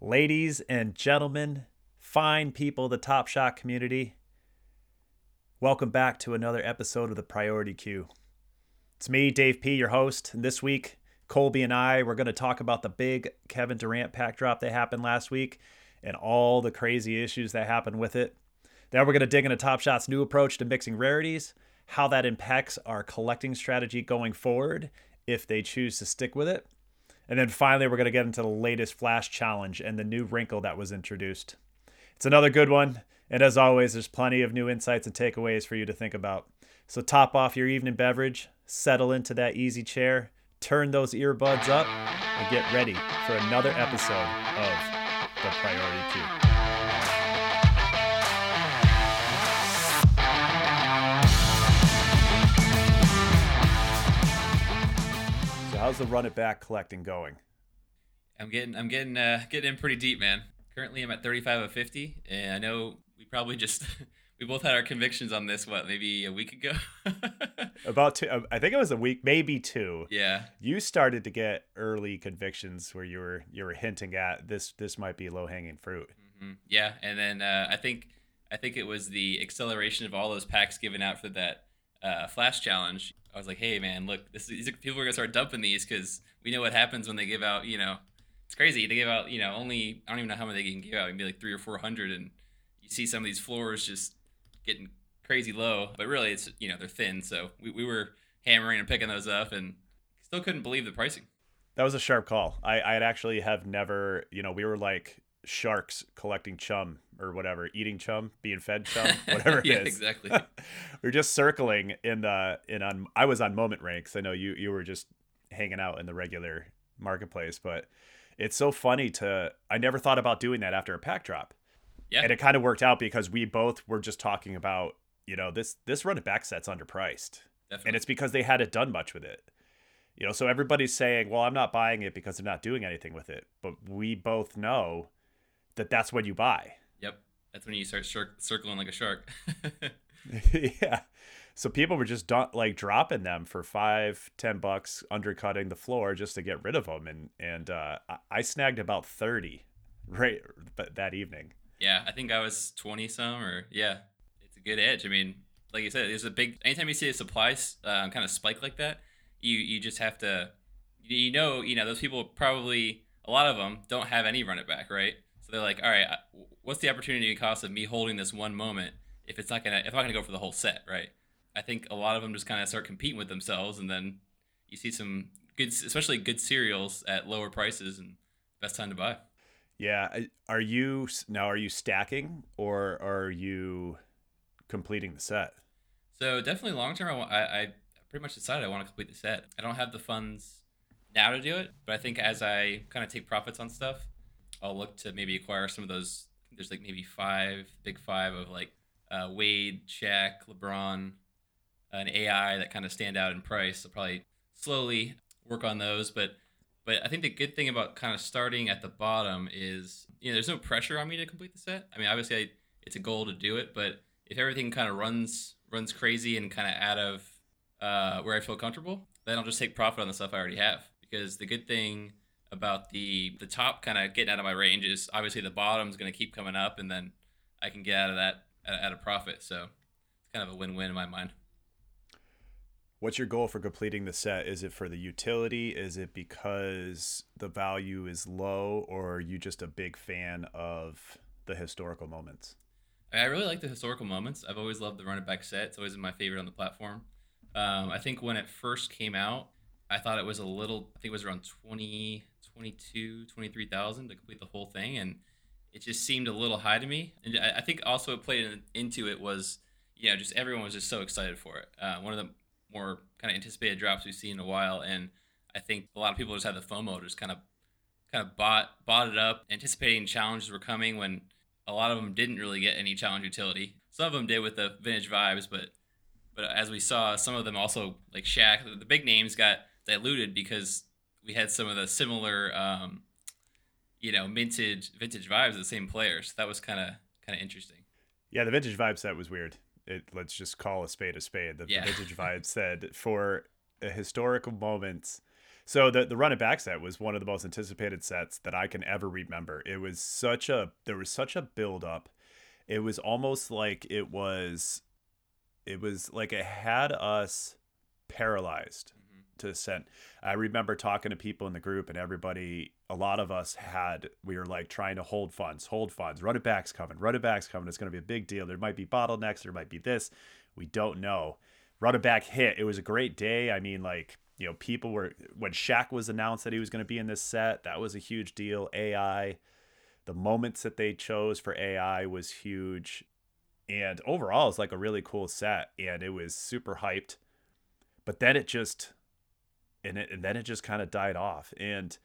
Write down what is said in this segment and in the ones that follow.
Ladies and gentlemen, fine people the Top Shot community, welcome back to another episode of the Priority Queue. It's me, Dave P., your host, and this week, Colby and I, we're going to talk about the big Kevin Durant pack drop that happened last week and all the crazy issues that happened with it. Then we're going to dig into Top Shot's new approach to mixing rarities, how that impacts our collecting strategy going forward if they choose to stick with it. And then finally, we're going to get into the latest Flash Challenge and the new wrinkle that was introduced. It's another good one. And as always, there's plenty of new insights and takeaways for you to think about. So top off your evening beverage, settle into that easy chair, turn those earbuds up, and get ready for another episode of The Priority Queue. How's the run it back collecting going? I'm getting I'm getting uh, getting in pretty deep, man. Currently, I'm at 35 of 50, and I know we probably just we both had our convictions on this. What maybe a week ago? About two, uh, I think it was a week, maybe two. yeah, You started to get early convictions where you were you were hinting at this this might be low hanging fruit. hmm yeah, and then uh, I think I think it was the acceleration of all those packs given out for that uh, flash challenge. I was like, hey man, look, this are, people are gonna start dumping these because we know what happens when they give out. You know, it's crazy. They give out you know only I don't even know how many they can give out. Maybe like three or four hundred, and you see some of these floors just getting crazy low. But really, it's you know they're thin, so we, we were hammering and picking those up, and still couldn't believe the pricing. That was a sharp call. I I actually have never you know we were like sharks collecting chum or whatever, eating chum, being fed chum, whatever it is. yeah, exactly. we are just circling in the in on. I was on moment ranks. I know you you were just hanging out in the regular marketplace, but it's so funny to. I never thought about doing that after a pack drop. Yeah. and it kind of worked out because we both were just talking about you know this this run it back set's underpriced Definitely. and it's because they hadn't done much with it you know so everybody's saying well i'm not buying it because they're not doing anything with it but we both know that that's when you buy Yep. That's when you start cir- circling like a shark. yeah so people were just do- like dropping them for five ten bucks undercutting the floor just to get rid of them and and uh, I-, I snagged about 30 right but that evening yeah, I think I was 20 some or yeah, it's a good edge. I mean, like you said, there's a big anytime you see a supply um, kind of spike like that, you you just have to you know, you know, those people probably a lot of them don't have any run it back, right? So they're like, "All right, what's the opportunity cost of me holding this one moment if it's not going to if I'm not to go for the whole set, right?" I think a lot of them just kind of start competing with themselves and then you see some good especially good serials at lower prices and best time to buy. Yeah. Are you now? Are you stacking or are you completing the set? So definitely long term, I, I, I pretty much decided I want to complete the set. I don't have the funds now to do it, but I think as I kind of take profits on stuff, I'll look to maybe acquire some of those. There's like maybe five, big five of like uh, Wade, Shaq, LeBron, an AI that kind of stand out in price. I'll probably slowly work on those, but but I think the good thing about kind of starting at the bottom is you know there's no pressure on me to complete the set. I mean, obviously I, it's a goal to do it, but if everything kind of runs runs crazy and kind of out of uh, where I feel comfortable, then I'll just take profit on the stuff I already have. Because the good thing about the the top kind of getting out of my range is obviously the bottom's going to keep coming up, and then I can get out of that at, at a profit. So it's kind of a win win in my mind. What's your goal for completing the set? Is it for the utility? Is it because the value is low, or are you just a big fan of the historical moments? I really like the historical moments. I've always loved the run it back set. It's always been my favorite on the platform. Um, I think when it first came out, I thought it was a little, I think it was around 20, 22, 23,000 to complete the whole thing. And it just seemed a little high to me. And I, I think also what played in- into it was, you know, just everyone was just so excited for it. Uh, one of the more kind of anticipated drops we've seen in a while. And I think a lot of people just had the FOMO, just kind of, kind of bought, bought it up, anticipating challenges were coming when a lot of them didn't really get any challenge utility. Some of them did with the vintage vibes, but but as we saw, some of them also like Shaq, the big names got diluted because we had some of the similar, um, you know, minted vintage vibes of the same players. That was kind of kind of interesting. Yeah, the vintage vibe set was weird. It let's just call a spade a spade. The Yeah. vintage vibe said for a historical moments So the the run it back set was one of the most anticipated sets that I can ever remember. It was such a there was such a build up. It was almost like it was it was like it had us paralyzed to send. I remember talking to people in the group and everybody a lot of us had we were like trying to hold funds, hold funds, run it back's coming, run it back's coming. It's gonna be a big deal. There might be bottlenecks, there might be this. We don't know. Run it back hit. It was a great day. I mean, like you know, people were when Shaq was announced that he was going to be in this set, that was a huge deal. AI, the moments that they chose for AI was huge. And overall, it's like a really cool set, and it was super hyped. But then it just, and it, and then it just kind of died off. And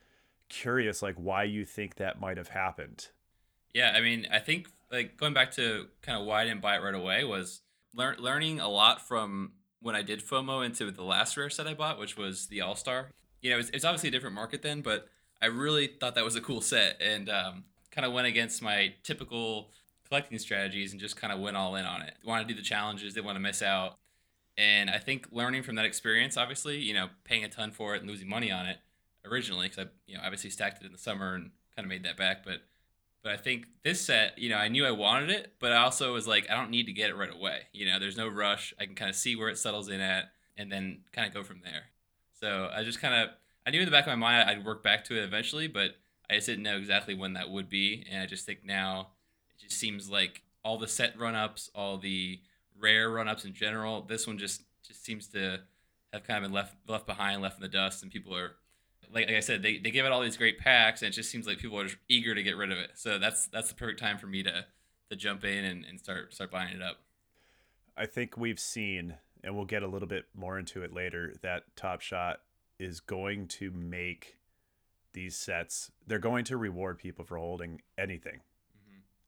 curious, like why you think that might have happened. Yeah, I mean, I think like going back to kind of why I didn't buy it right away was lear- learning a lot from when I did FOMO into the last rare set I bought, which was the All Star. You know, it's, obviously a different market then, but I really thought that was a cool set and um, kind of went against my typical collecting strategies and just kind of went all in on it. Want to do the challenges, didn't want to miss out. And I think learning from that experience, obviously, you know, paying a ton for it and losing money on it originally, because I, you know, obviously stacked it in the summer and kind of made that back. But but I think this set, you know, I knew I wanted it, but I also was like, I don't need to get it right away. You know, there's no rush. I can kind of see where it settles in at and then kind of go from there. So I just kind of, I knew in the back of my mind I'd work back to it eventually, but I just didn't know exactly when that would be. And I just think now it just seems like all the set run ups, all the rare run ups in general, this one just, just seems to have kind of been left left behind, left in the dust, and people are like, like I said, they, they give it all these great packs, and it just seems like people are eager to get rid of it. So that's that's the perfect time for me to to jump in and, and start start buying it up. I think we've seen, and we'll get a little bit more into it later, that Top Shot is going to make these sets. They're going to reward people for holding anything.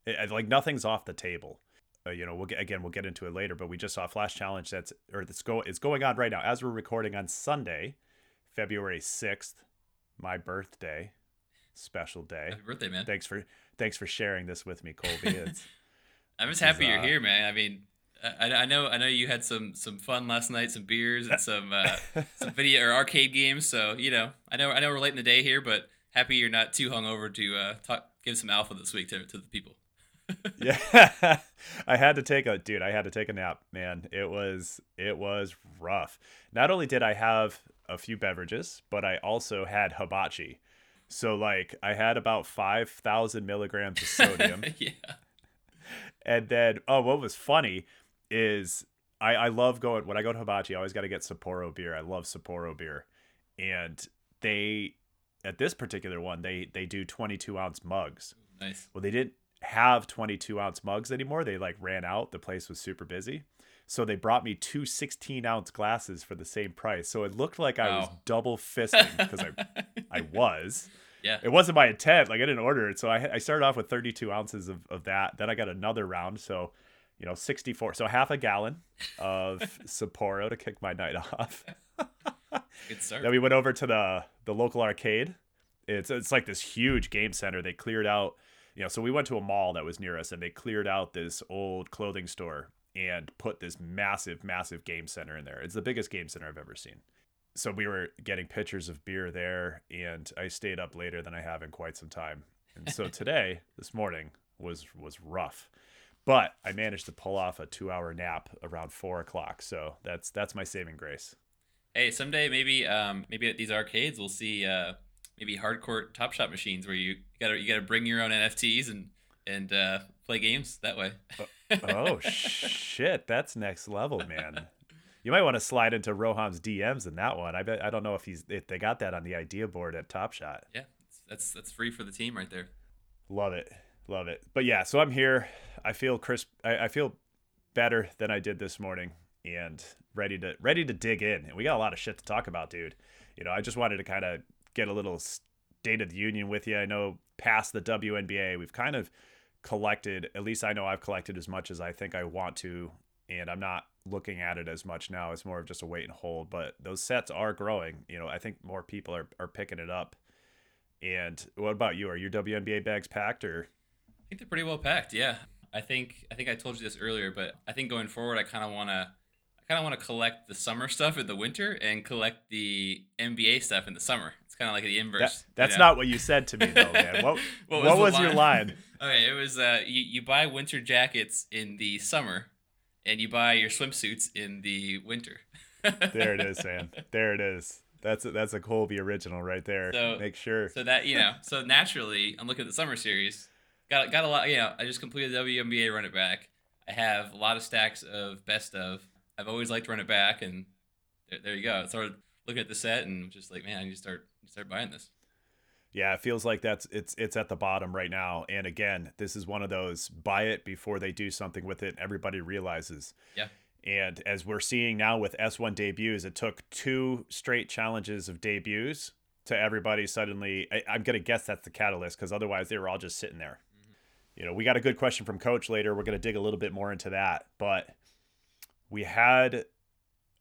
Mm-hmm. It, like nothing's off the table. Uh, you know, we'll get again. We'll get into it later, but we just saw Flash Challenge that's or that's go is going on right now as we're recording on Sunday, February sixth my birthday, special day. Happy birthday, man! Thanks for thanks for sharing this with me, Colby. It's, I'm just happy you're uh, here, man. I mean, I, I know I know you had some some fun last night, some beers and some uh, some video or arcade games. So you know, I know I know we're late in the day here, but happy you're not too hungover to uh, talk, give some alpha this week to to the people. Yeah, I had to take a dude. I had to take a nap, man. It was it was rough. Not only did I have a few beverages, but I also had hibachi. So like I had about five thousand milligrams of sodium. yeah. And then oh, what was funny is I I love going when I go to hibachi. I always got to get Sapporo beer. I love Sapporo beer, and they at this particular one they they do twenty two ounce mugs. Nice. Well, they didn't have 22 ounce mugs anymore. They like ran out. The place was super busy. So they brought me two 16 ounce glasses for the same price. So it looked like I was double fisting because I, I was. Yeah. It wasn't my intent. Like I didn't order it. So I, I started off with 32 ounces of, of that. Then I got another round. So, you know, 64. So half a gallon of Sapporo to kick my night off. Good start. Then we went over to the, the local arcade. It's, it's like this huge game center. They cleared out, you know, so we went to a mall that was near us and they cleared out this old clothing store and put this massive, massive game center in there. It's the biggest game center I've ever seen. So we were getting pitchers of beer there, and I stayed up later than I have in quite some time. And so today, this morning, was was rough, but I managed to pull off a two hour nap around four o'clock. So that's that's my saving grace. Hey, someday maybe um, maybe at these arcades we'll see uh, maybe hardcore Top Shot machines where you gotta you gotta bring your own NFTs and and uh, play games that way. oh shit, that's next level, man. You might want to slide into Roham's DMs in that one. I bet I don't know if he's if they got that on the idea board at Top Shot. Yeah, that's that's free for the team right there. Love it, love it. But yeah, so I'm here. I feel crisp. I, I feel better than I did this morning, and ready to ready to dig in. And we got a lot of shit to talk about, dude. You know, I just wanted to kind of get a little state of the union with you. I know past the WNBA, we've kind of collected, at least I know I've collected as much as I think I want to, and I'm not looking at it as much now. It's more of just a wait and hold. But those sets are growing. You know, I think more people are, are picking it up. And what about you? Are your WNBA bags packed or? I think they're pretty well packed. Yeah. I think I think I told you this earlier, but I think going forward, I kind of want to. I kind of want to collect the summer stuff in the winter and collect the NBA stuff in the summer. It's kind of like the inverse. That, that's you know? not what you said to me, though, man. What, What what was was, the your line? line? Okay, it was uh, you, you buy winter jackets in the summer, and you buy your swimsuits in the winter. There it is, man. There it is. That's a, that's a Colby original right there. So- Make sure. So that you know, so naturally, I'm looking at the summer series. Got got a lot. You know, I just completed the WNBA run it back. I have a lot of stacks of best of. I've always liked run it back, and there, there you go. I started looking at the set and just like, man, I need to start start buying this. Yeah, it feels like that's it's it's at the bottom right now. And again, this is one of those buy it before they do something with it. Everybody realizes. Yeah. And as we're seeing now with S1 debuts, it took two straight challenges of debuts to everybody suddenly. I, I'm gonna guess that's the catalyst because otherwise they were all just sitting there. Mm-hmm. You know, we got a good question from Coach later. We're gonna dig a little bit more into that, but we had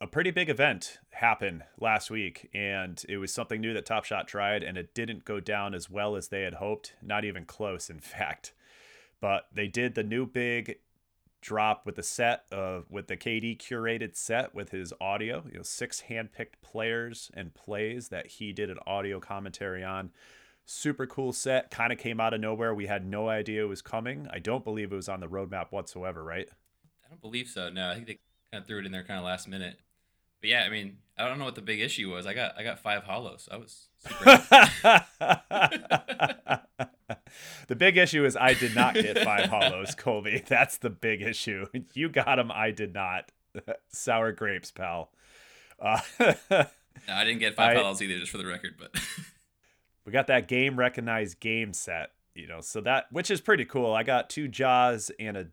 a pretty big event happen last week, and it was something new that Top Shot tried, and it didn't go down as well as they had hoped. Not even close, in fact. But they did the new big drop with the set of with the KD curated set with his audio. You know, six handpicked players and plays that he did an audio commentary on. Super cool set. Kind of came out of nowhere. We had no idea it was coming. I don't believe it was on the roadmap whatsoever, right? I don't believe so. No, I think they kind of threw it in there kind of last minute. But yeah, I mean, I don't know what the big issue was. I got I got five holos. I was super the big issue is I did not get five holos, Colby. That's the big issue. You got them, I did not. Sour grapes, pal. Uh, no, I didn't get five I- holos either, just for the record. But we got that game recognized game set, you know, so that which is pretty cool. I got two Jaws and a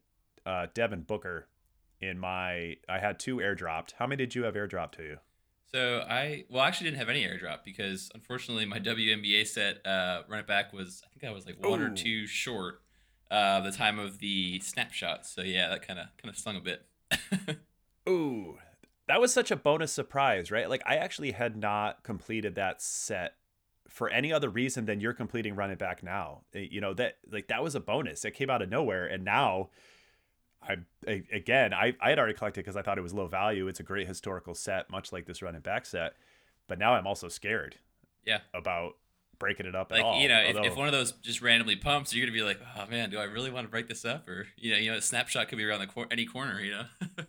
uh, Devin Booker in my. I had two airdropped. How many did you have airdropped to you? So I well I actually didn't have any airdrop because unfortunately my WNBA set uh, run it back was I think I was like one or two short uh, the time of the snapshot. So yeah, that kind of kind of stung a bit. Ooh, that was such a bonus surprise, right? Like I actually had not completed that set for any other reason than you're completing Run It Back now. Eh, You know that like that was a bonus. It came out of nowhere, and now I a- again I I had already collected because I thought it was low value. It's a great historical set, much like this Run It Back set. But now I'm also scared yeah, about breaking it up at like all. you know if, if one of those just randomly pumps, you're gonna be like, oh man, do I really want to break this up? Or you know you know a snapshot could be around the cor- any corner. You know.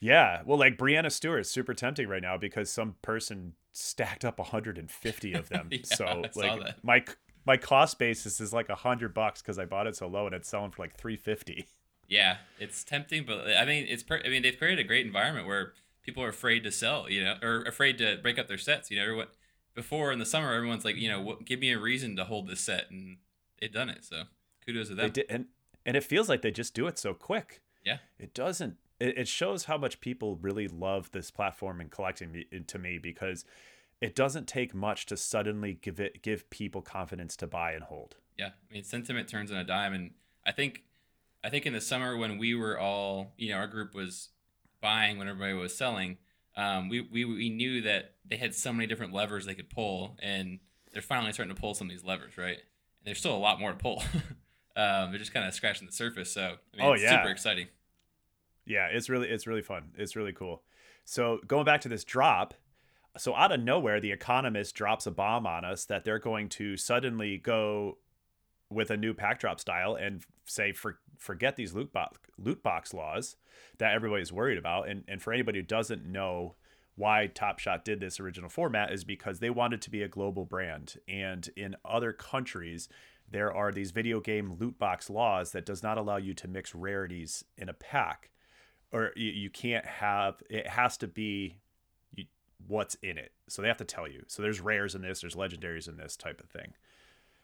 Yeah, well, like Breanna Stewart is super tempting right now because some person stacked up 150 of them. Yeah, so I like my my cost basis is like hundred bucks because I bought it so low and it's selling for like 350. Yeah, it's tempting, but I mean, it's. Per- I mean, they've created a great environment where people are afraid to sell, you know, or afraid to break up their sets. You know, everyone before in the summer, everyone's like, you know, what, give me a reason to hold this set, and they've done it. So kudos to them. They did, and and it feels like they just do it so quick. Yeah. It doesn't. It, it shows how much people really love this platform and collecting to me because it doesn't take much to suddenly give it give people confidence to buy and hold. Yeah, I mean, sentiment turns on a dime, and I think, I think in the summer when we were all, you know, our group was buying when everybody was selling, um, we, we we knew that they had so many different levers they could pull, and they're finally starting to pull some of these levers, right? And there's still a lot more to pull. um, they're just kind of scratching the surface, so I mean, Oh, it's yeah. super exciting. Yeah, it's really it's really fun. It's really cool. So going back to this drop, so out of nowhere, the Economist drops a bomb on us that they're going to suddenly go with a new pack drop style and say for forget these loot box loot box laws that everybody's worried about. And and for anybody who doesn't know why Top Shot did this original format is because they wanted to be a global brand. And in other countries, there are these video game loot box laws that does not allow you to mix rarities in a pack or you, you can't have it has to be you, what's in it. So they have to tell you. So there's rares in this there's legendaries in this type of thing.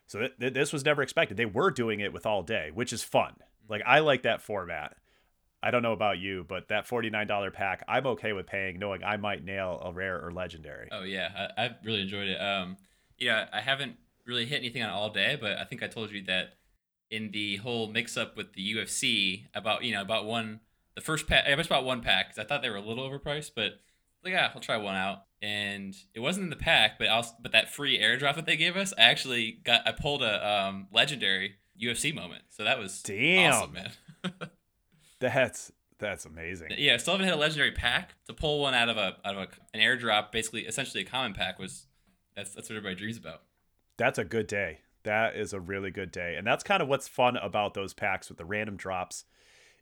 So th- th- this was never expected. They were doing it with all day which is fun like i like that format i don't know about you but that $49 pack i'm okay with paying knowing i might nail a rare or legendary Oh yeah, I, I've really enjoyed it. Um, yeah, I haven't really hit anything on all day, but I think I told you that in the whole mix-up with the UFC about you know about one the first pack. I just bought one pack because I thought they were a little overpriced, but like yeah, I'll try one out. And it wasn't in the pack, but i but that free airdrop that they gave us, I actually got I pulled a um, legendary UFC moment, so that was Damn. awesome, man. that's That's amazing. Yeah, I still haven't hit a legendary pack. To pull one out of a out of a, an airdrop, basically, essentially a common pack was that's that's what everybody dreams about. That's a good day. That is a really good day, and that's kind of what's fun about those packs with the random drops,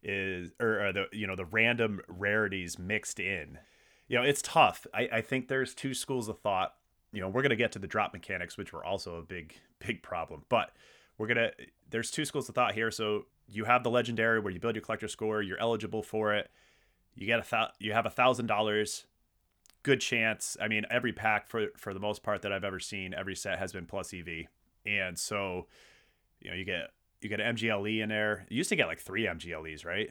is or, or the you know the random rarities mixed in. You know, it's tough. I, I think there's two schools of thought. You know, we're gonna get to the drop mechanics, which were also a big big problem, but we're gonna there's two schools of thought here. So you have the legendary where you build your collector score, you're eligible for it. You get a th- you have a thousand dollars. Good chance. I mean, every pack for for the most part that I've ever seen, every set has been plus EV, and so you know you get you get an MGLE in there. You used to get like three MGLEs, right?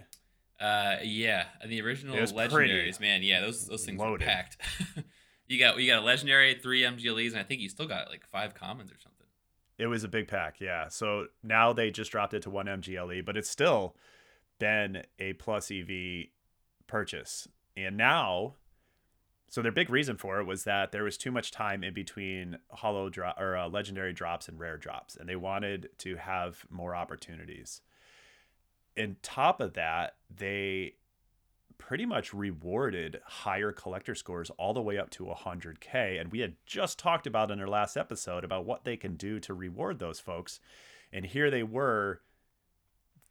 Uh, yeah, and the original legendaries, man. Yeah, those those things loaded. were packed. you got you got a legendary, three MGLEs, and I think you still got like five commons or something. It was a big pack, yeah. So now they just dropped it to one MGLE, but it's still been a plus EV purchase. And now, so their big reason for it was that there was too much time in between holo drop or uh, legendary drops and rare drops, and they wanted to have more opportunities. In top of that, they pretty much rewarded higher collector scores all the way up to 100k and we had just talked about in our last episode about what they can do to reward those folks and here they were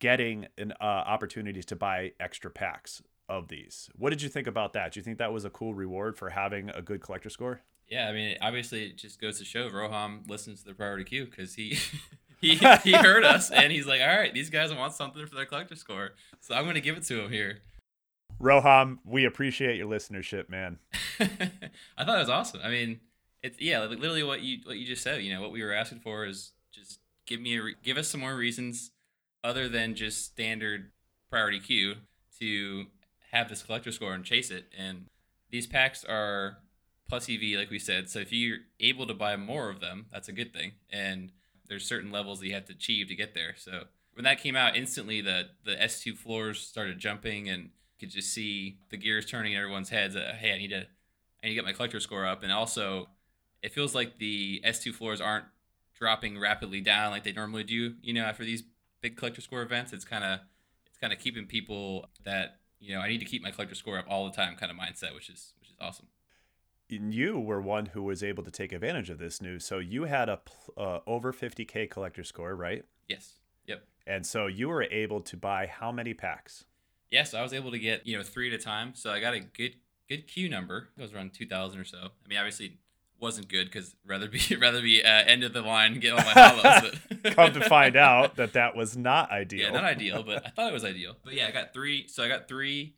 getting an uh, opportunities to buy extra packs of these what did you think about that do you think that was a cool reward for having a good collector score Yeah, I mean, obviously, it just goes to show Roham listens to the priority queue because he. He, he heard us and he's like, all right, these guys want something for their collector score, so I'm gonna give it to him here. Roham we appreciate your listenership man I thought it was awesome. I mean, it's yeah, like literally what you what you just said. You know, what we were asking for is just give me a re- give us some more reasons other than just standard priority queue to have this collector score and chase it. And these packs are plus EV, like we said. So if you're able to buy more of them, that's a good thing. And there's certain levels that you have to achieve to get there. So when that came out, instantly the the S2 floors started jumping and could just see the gears turning in everyone's heads. That, hey, I need to I need to get my collector score up. And also, it feels like the S2 floors aren't dropping rapidly down like they normally do. You know, after these big collector score events, it's kind of it's kind of keeping people that you know I need to keep my collector score up all the time kind of mindset, which is which is awesome. And you were one who was able to take advantage of this news so you had a uh, over 50k collector score right Yes. Yep. and so you were able to buy how many packs Yeah, so I was able to get you know three at a time. So I got a good good queue number. It was around two thousand or so. I mean, obviously it wasn't good because rather be rather be uh, end of the line get all my holos. But come to find out that that was not ideal. yeah, not ideal, but I thought it was ideal. But yeah, I got three. So I got three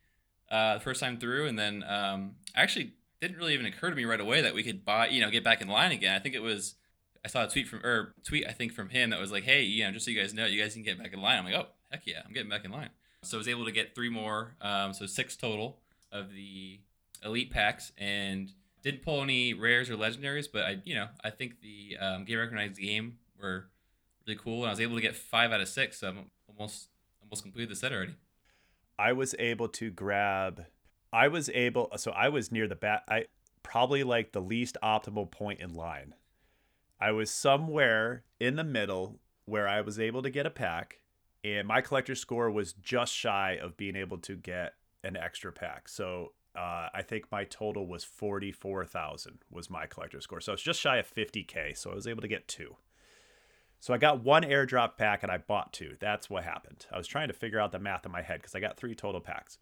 uh, the first time through, and then um, actually didn't really even occur to me right away that we could buy you know get back in line again. I think it was. I saw a tweet from or tweet I think from him that was like, "Hey, you know, just so you guys know, you guys can get back in line." I'm like, "Oh, heck yeah, I'm getting back in line." So I was able to get three more, um, so six total of the elite packs, and didn't pull any rares or legendaries. But I, you know, I think the um, game recognized game were really cool, and I was able to get five out of six. So I'm almost almost completed the set already. I was able to grab. I was able. So I was near the bat. I probably like the least optimal point in line. I was somewhere in the middle where I was able to get a pack, and my collector score was just shy of being able to get an extra pack. So uh, I think my total was forty four thousand was my collector score. So it's just shy of fifty k. So I was able to get two. So I got one airdrop pack and I bought two. That's what happened. I was trying to figure out the math in my head because I got three total packs.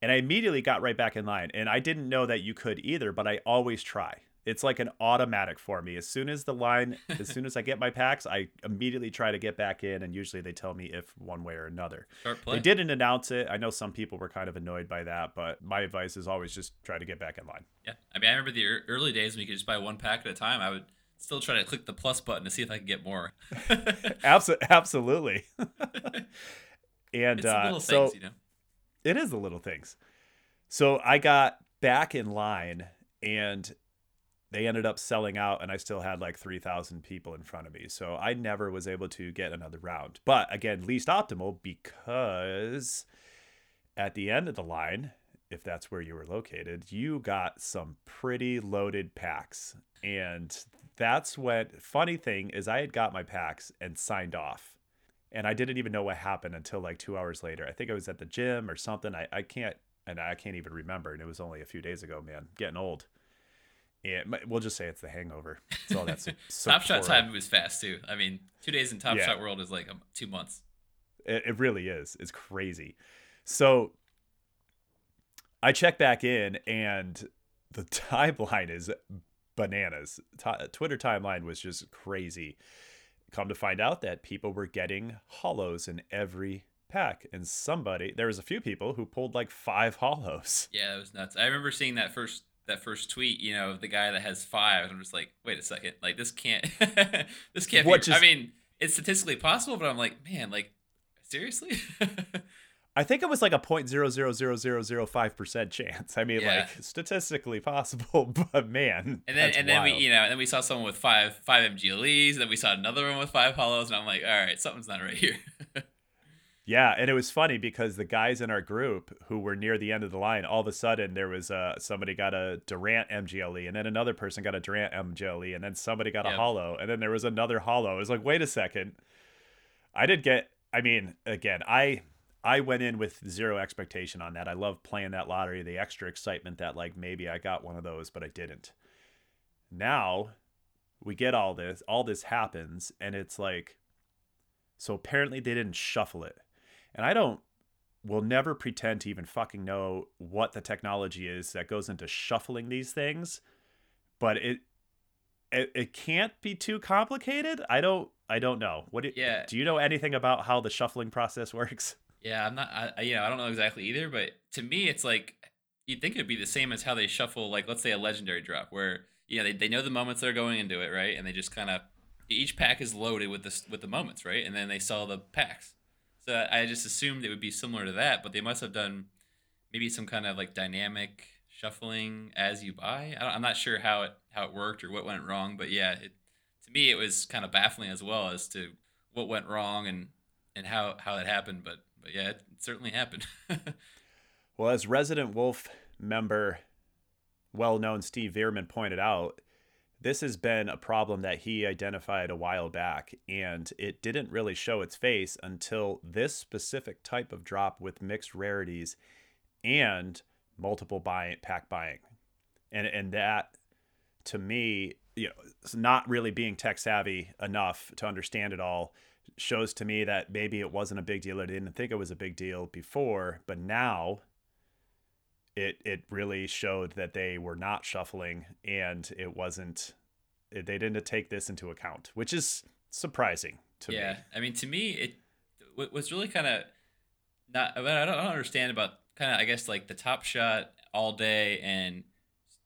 And I immediately got right back in line. And I didn't know that you could either, but I always try. It's like an automatic for me. As soon as the line, as soon as I get my packs, I immediately try to get back in. And usually they tell me if one way or another. They didn't announce it. I know some people were kind of annoyed by that, but my advice is always just try to get back in line. Yeah, I mean, I remember the early days when you could just buy one pack at a time. I would still try to click the plus button to see if I could get more. Abso- absolutely. and it's the uh, little so things, you know. it is the little things. So I got back in line and they ended up selling out and I still had like 3,000 people in front of me. So I never was able to get another round. But again, least optimal because at the end of the line, if that's where you were located, you got some pretty loaded packs. And that's when funny thing is I had got my packs and signed off. and I didn't even know what happened until like two hours later. I think I was at the gym or something. I, I can't and I can't even remember. And it was only a few days ago, man. Getting old. And we'll just say it's the hangover. It's all that. So, Top Shot time was fast too. I mean, two days in Top yeah. Shot World is like um, two months. It, it really is. It's crazy. So I check back in, and the timeline is bananas. T- Twitter timeline was just crazy. Come to find out that people were getting holos in every pack, and somebody there was a few people who pulled like five holos Yeah, it was nuts. I remember seeing that first that first tweet, you know, of the guy that has five. I'm just like, wait a second, like this can't, this can't what be. Just, I mean, it's statistically possible, but I'm like, man, like seriously. I think it was like a point zero zero zero zero zero five percent chance. I mean, yeah. like statistically possible, but man. And then and then wild. we you know and then we saw someone with five five MGLEs, and then we saw another one with five holos, and I'm like, all right, something's not right here. Yeah, and it was funny because the guys in our group who were near the end of the line, all of a sudden there was uh somebody got a Durant MGLE, and then another person got a Durant MGLE, and then somebody got yep. a Holo, and then there was another Holo. It was like, wait a second. I did get. I mean, again, I I went in with zero expectation on that. I love playing that lottery, the extra excitement that like maybe I got one of those, but I didn't. Now we get all this, all this happens, and it's like, so apparently they didn't shuffle it. And I don't, will never pretend to even fucking know what the technology is that goes into shuffling these things, but it, it, it can't be too complicated. I don't, I don't know. What do, yeah. do you know anything about how the shuffling process works? Yeah, I'm not. I, you know, I don't know exactly either, but to me, it's like you'd think it'd be the same as how they shuffle, like let's say a legendary drop, where you know they, they know the moments they're going into it, right, and they just kind of each pack is loaded with this with the moments, right, and then they sell the packs. So I just assumed it would be similar to that, but they must have done maybe some kind of like dynamic shuffling as you buy. I am not sure how it how it worked or what went wrong, but yeah, it, to me it was kind of baffling as well as to what went wrong and and how how it happened, but but yeah, it certainly happened. well, as Resident Wolf member, well known Steve Veerman pointed out, this has been a problem that he identified a while back, and it didn't really show its face until this specific type of drop with mixed rarities and multiple pack buying. And and that to me, you know, not really being tech savvy enough to understand it all shows to me that maybe it wasn't a big deal or didn't think it was a big deal before, but now it it really showed that they were not shuffling and it wasn't eh, they didn't take this into account, which is surprising to yeah, me. Yeah, I mean to me it was really kind of not I don't, I don't understand about kind of I guess like the Top Shot all day and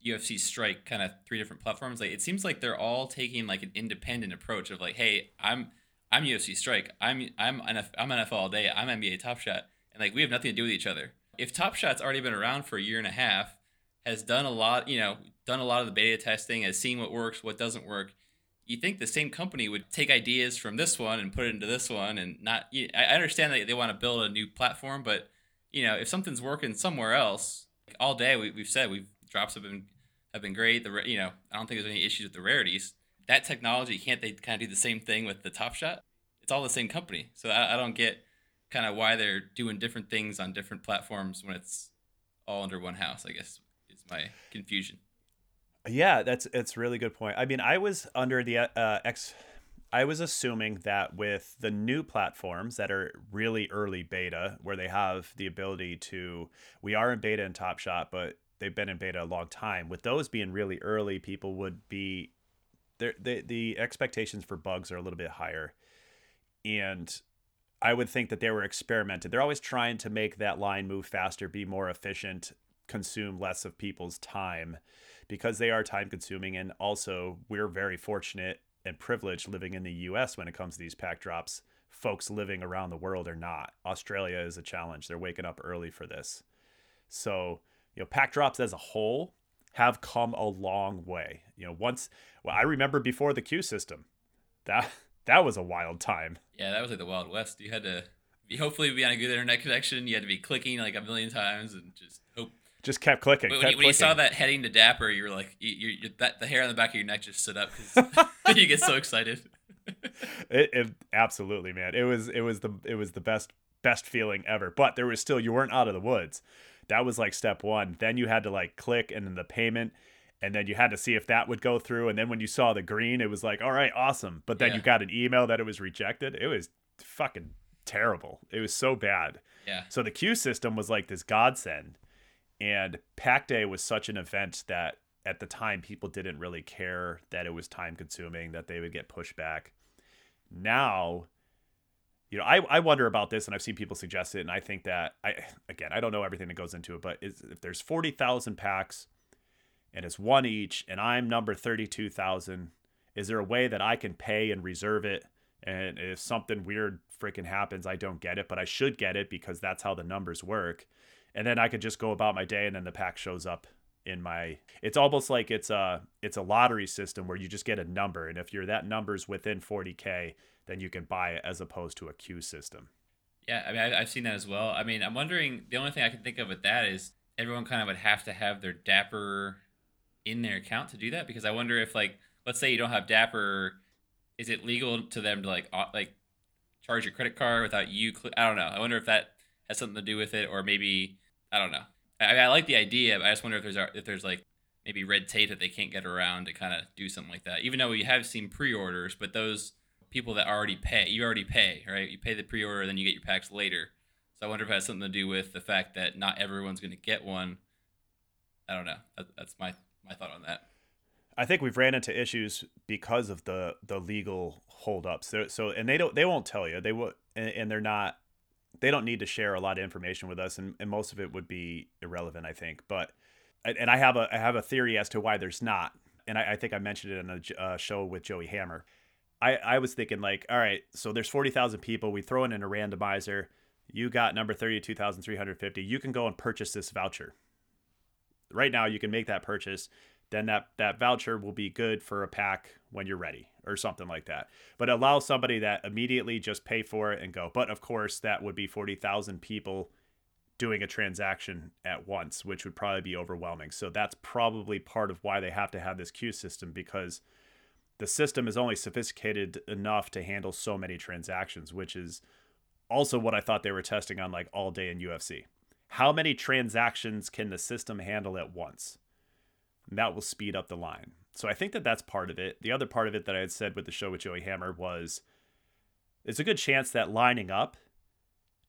UFC Strike kind of three different platforms. Like it seems like they're all taking like an independent approach of like, hey, I'm I'm UFC Strike. I'm I'm NFL, I'm NFL all day. I'm NBA Top Shot, and like we have nothing to do with each other. If Top Shot's already been around for a year and a half, has done a lot, you know, done a lot of the beta testing, has seen what works, what doesn't work. You think the same company would take ideas from this one and put it into this one, and not? You I understand that they want to build a new platform, but you know, if something's working somewhere else, like all day we, we've said we've drops have been have been great. The you know, I don't think there's any issues with the rarities that technology can't they kind of do the same thing with the top shot it's all the same company so i, I don't get kind of why they're doing different things on different platforms when it's all under one house i guess is my confusion. Yeah that's it's really good point. I mean i was under the uh, x I was assuming that with the new platforms that are really early beta, where they have the ability to, we are in beta in Top Shot, but they've been in beta a long time. With those being really early, people would be the the expectations for bugs are a little bit higher, and I would think that they were experimented. They're always trying to make that line move faster, be more efficient, consume less of people's time, because they are time consuming. And also, we're very fortunate and privileged living in the U.S. when it comes to these pack drops. Folks living around the world are not. Australia is a challenge. They're waking up early for this. So, you know, pack drops as a whole have come a long way. You know, once well, I remember before the queue system, that that was a wild time. Yeah, that was like the Wild West. You had to be, hopefully be on a good internet connection. You had to be clicking like a million times and just hope. Just kept clicking. When, kept you, when you, saw that heading to Dapper, you were like, you, you, that, the hair on the back of your neck just stood up because you get so excited. it, it absolutely, man. It was it was the it was the best best feeling ever. But there was still you weren't out of the woods. That was like step one. Then you had to like click and then the payment and then you had to see if that would go through and then when you saw the green it was like all right awesome. But then Yeah. you got an email that it was rejected. It was fucking terrible. It was so bad. Yeah. so the queue system was like this godsend and pack day was such an event that at the time people didn't really care that it was time consuming that they would get pushed back. Now you know I, I wonder about this and i've seen people suggest it and i think that i again i don't know everything that goes into it but if there's 40000 packs and it's one each and i'm number 32000 is there a way that i can pay and reserve it and if something weird freaking happens i don't get it but i should get it because that's how the numbers work and then i could just go about my day and then the pack shows up in my it's almost like it's a it's a lottery system where you just get a number and if you're that number's within 40k then you can buy it as opposed to a queue system Yeah, I mean, I've seen that as well. I mean, I'm wondering. The only thing I can think of with that is everyone kind of would have to have their Dapper in their account to do that. Because I wonder if, like, let's say you don't have Dapper, is it legal to them to like, like, charge your credit card without you? Cl- I don't know. I wonder if that has something to do with it, or maybe I don't know. I, I like the idea, but I just wonder if there's if there's like maybe red tape that they can't get around to kind of do something like that. Even though we have seen pre-orders, but those people that already pay, you already pay, right? You pay the pre-order, then you get your packs later. So I wonder if it has something to do with the fact that not everyone's going to get one. I don't know. That, that's my my thought on that. I think we've ran into issues because of the the legal holdups. So, so and they don't they won't tell you. They will and, and they're not they don't need to share a lot of information with us and, and most of it would be irrelevant, I think. But and I have a I have a theory as to why there's not. And I, I think I mentioned it in a uh, show with Joey Hammer. I, I was thinking like, all right, so there's forty thousand people. We throw in a randomizer. You got number thirty-two thousand three hundred fifty. You can go and purchase this voucher. Right now, you can make that purchase. Then that that voucher will be good for a pack when you're ready, or something like that. But allow somebody that immediately just pay for it and go. But of course, that would be forty thousand people doing a transaction at once, which would probably be overwhelming. So that's probably part of why they have to have this queue system because the system is only sophisticated enough to handle so many transactions, which is also what I thought they were testing on like all day in UFC. How many transactions can the system handle at once? And that will speed up the line. So I think that that's part of it. The other part of it that I had said with the show with Joey Hammer was it's a good chance that lining up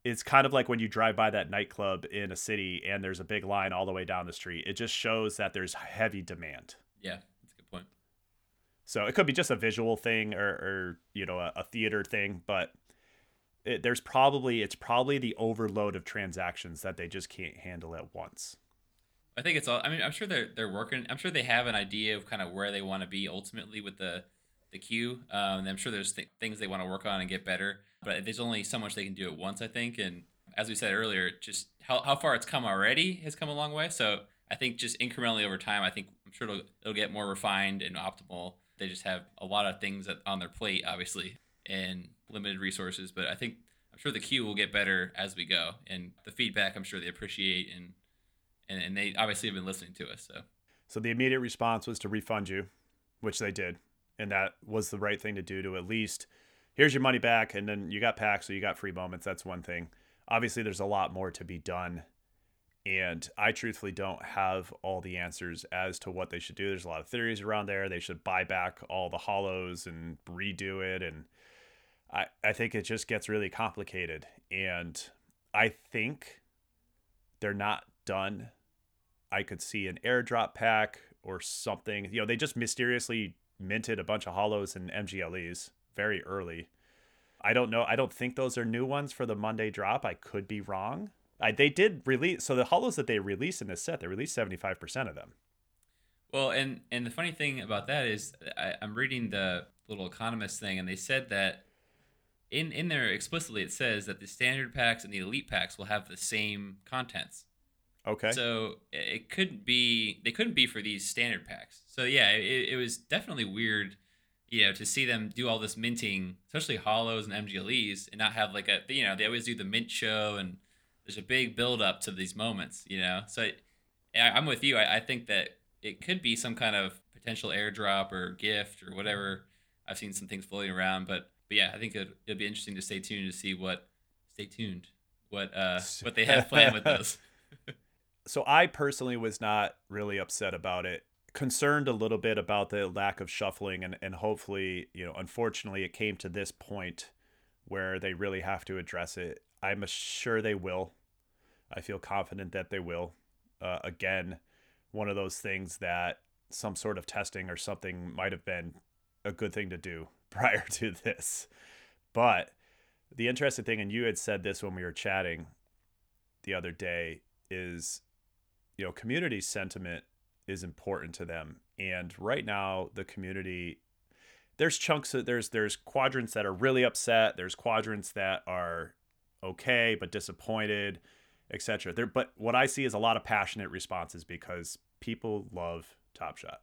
it's kind of like when you drive by that nightclub in a city and there's a big line all the way down the street. It just shows that there's heavy demand. Yeah, that's a good point. So it could be just a visual thing or, or you know, a, a theater thing, but it, there's probably it's probably the overload of transactions that they just can't handle at once. I think it's all. I mean, I'm sure they're they're working. I'm sure they have an idea of kind of where they want to be ultimately with the the queue. Um, I'm sure there's th- things they want to work on and get better. But there's only so much they can do at once. I think, and as we said earlier, just how how far it's come already has come a long way. So I think just incrementally over time, I think I'm sure it'll it'll get more refined and optimal. They just have a lot of things on their plate, obviously, and limited resources. But I think I'm sure the queue will get better as we go, and the feedback I'm sure they appreciate and and, and they obviously have been listening to us. So So the immediate response was to refund you, which they did. And that was the right thing to do to at least here's your money back and then you got packs so you got free moments. That's one thing. Obviously there's a lot more to be done. And I truthfully don't have all the answers as to what they should do. There's a lot of theories around there. They should buy back all the holos and redo it. And I, I think it just gets really complicated. And I think they're not done I could see an airdrop pack or something. You know, they just mysteriously minted a bunch of holos and MGLEs very early. I don't know. I don't think those are new ones for the Monday drop. I could be wrong. I, they did release so the holos that they released in this set, they released seventy five percent of them. Well, and and the funny thing about that is, I, I'm reading the little economist thing, and they said that in in there explicitly it says that the standard packs and the elite packs will have the same contents. Okay. So it couldn't be they couldn't be for these standard packs. So yeah, it, it was definitely weird, you know, to see them do all this minting, especially holos and MGLEs, and not have like a you know they always do the mint show and there's a big build up to these moments, you know. So I, I'm with you. I, I think that it could be some kind of potential airdrop or gift or whatever. I've seen some things floating around, but but yeah, I think it, it'll be interesting to stay tuned to see what stay tuned what uh what they have planned with those. so I personally was not really upset about it. Concerned a little bit about the lack of shuffling and, and hopefully, you know, unfortunately it came to this point where they really have to address it. I'm sure they will. I feel confident that they will. Uh, again, one of those things that some sort of testing or something might have been a good thing to do prior to this. But the interesting thing, and you had said this when we were chatting the other day, is you know, community sentiment is important to them. And right now, the community, there's chunks of there's there's quadrants that are really upset. There's quadrants that are okay but disappointed, etc. There, but what I see is a lot of passionate responses because people love Top Shot.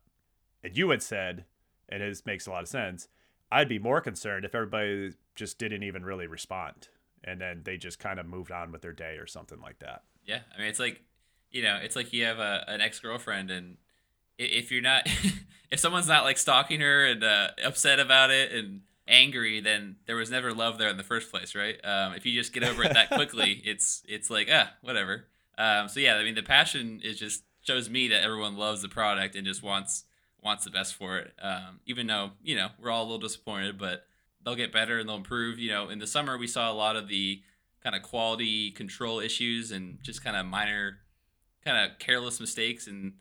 And you had said, and it makes a lot of sense. I'd be more concerned if everybody just didn't even really respond, and then they just kind of moved on with their day or something like that. Yeah, I mean, it's like you know, it's like you have a, an ex girlfriend, and if you're not, if someone's not like stalking her and uh, upset about it and angry, then there was never love there in the first place, right? Um, if you just get over it that quickly, it's it's like ah, whatever. Um, so yeah, I mean, the passion is just shows me that everyone loves the product and just wants wants the best for it. Um, even though you know we're all a little disappointed, but they'll get better and they'll improve. You know, in the summer we saw a lot of the kind of quality control issues and just kind of minor kind of careless mistakes, and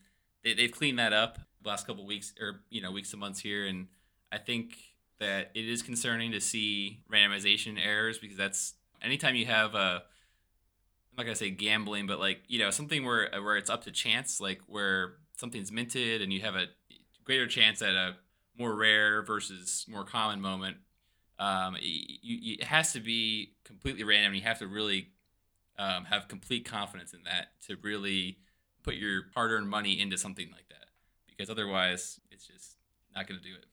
they, they've cleaned that up the last couple weeks or you know weeks and months here, and I think that it is concerning to see randomization errors because that's anytime you have a I'm not gonna say gambling, but like you know something where where it's up to chance, like where something's minted and you have a greater chance at a more rare versus more common moment. Um, you, it has to be completely random. You have to really um, have complete confidence in that to really put your hard-earned money into something like that because otherwise it's just not going to do it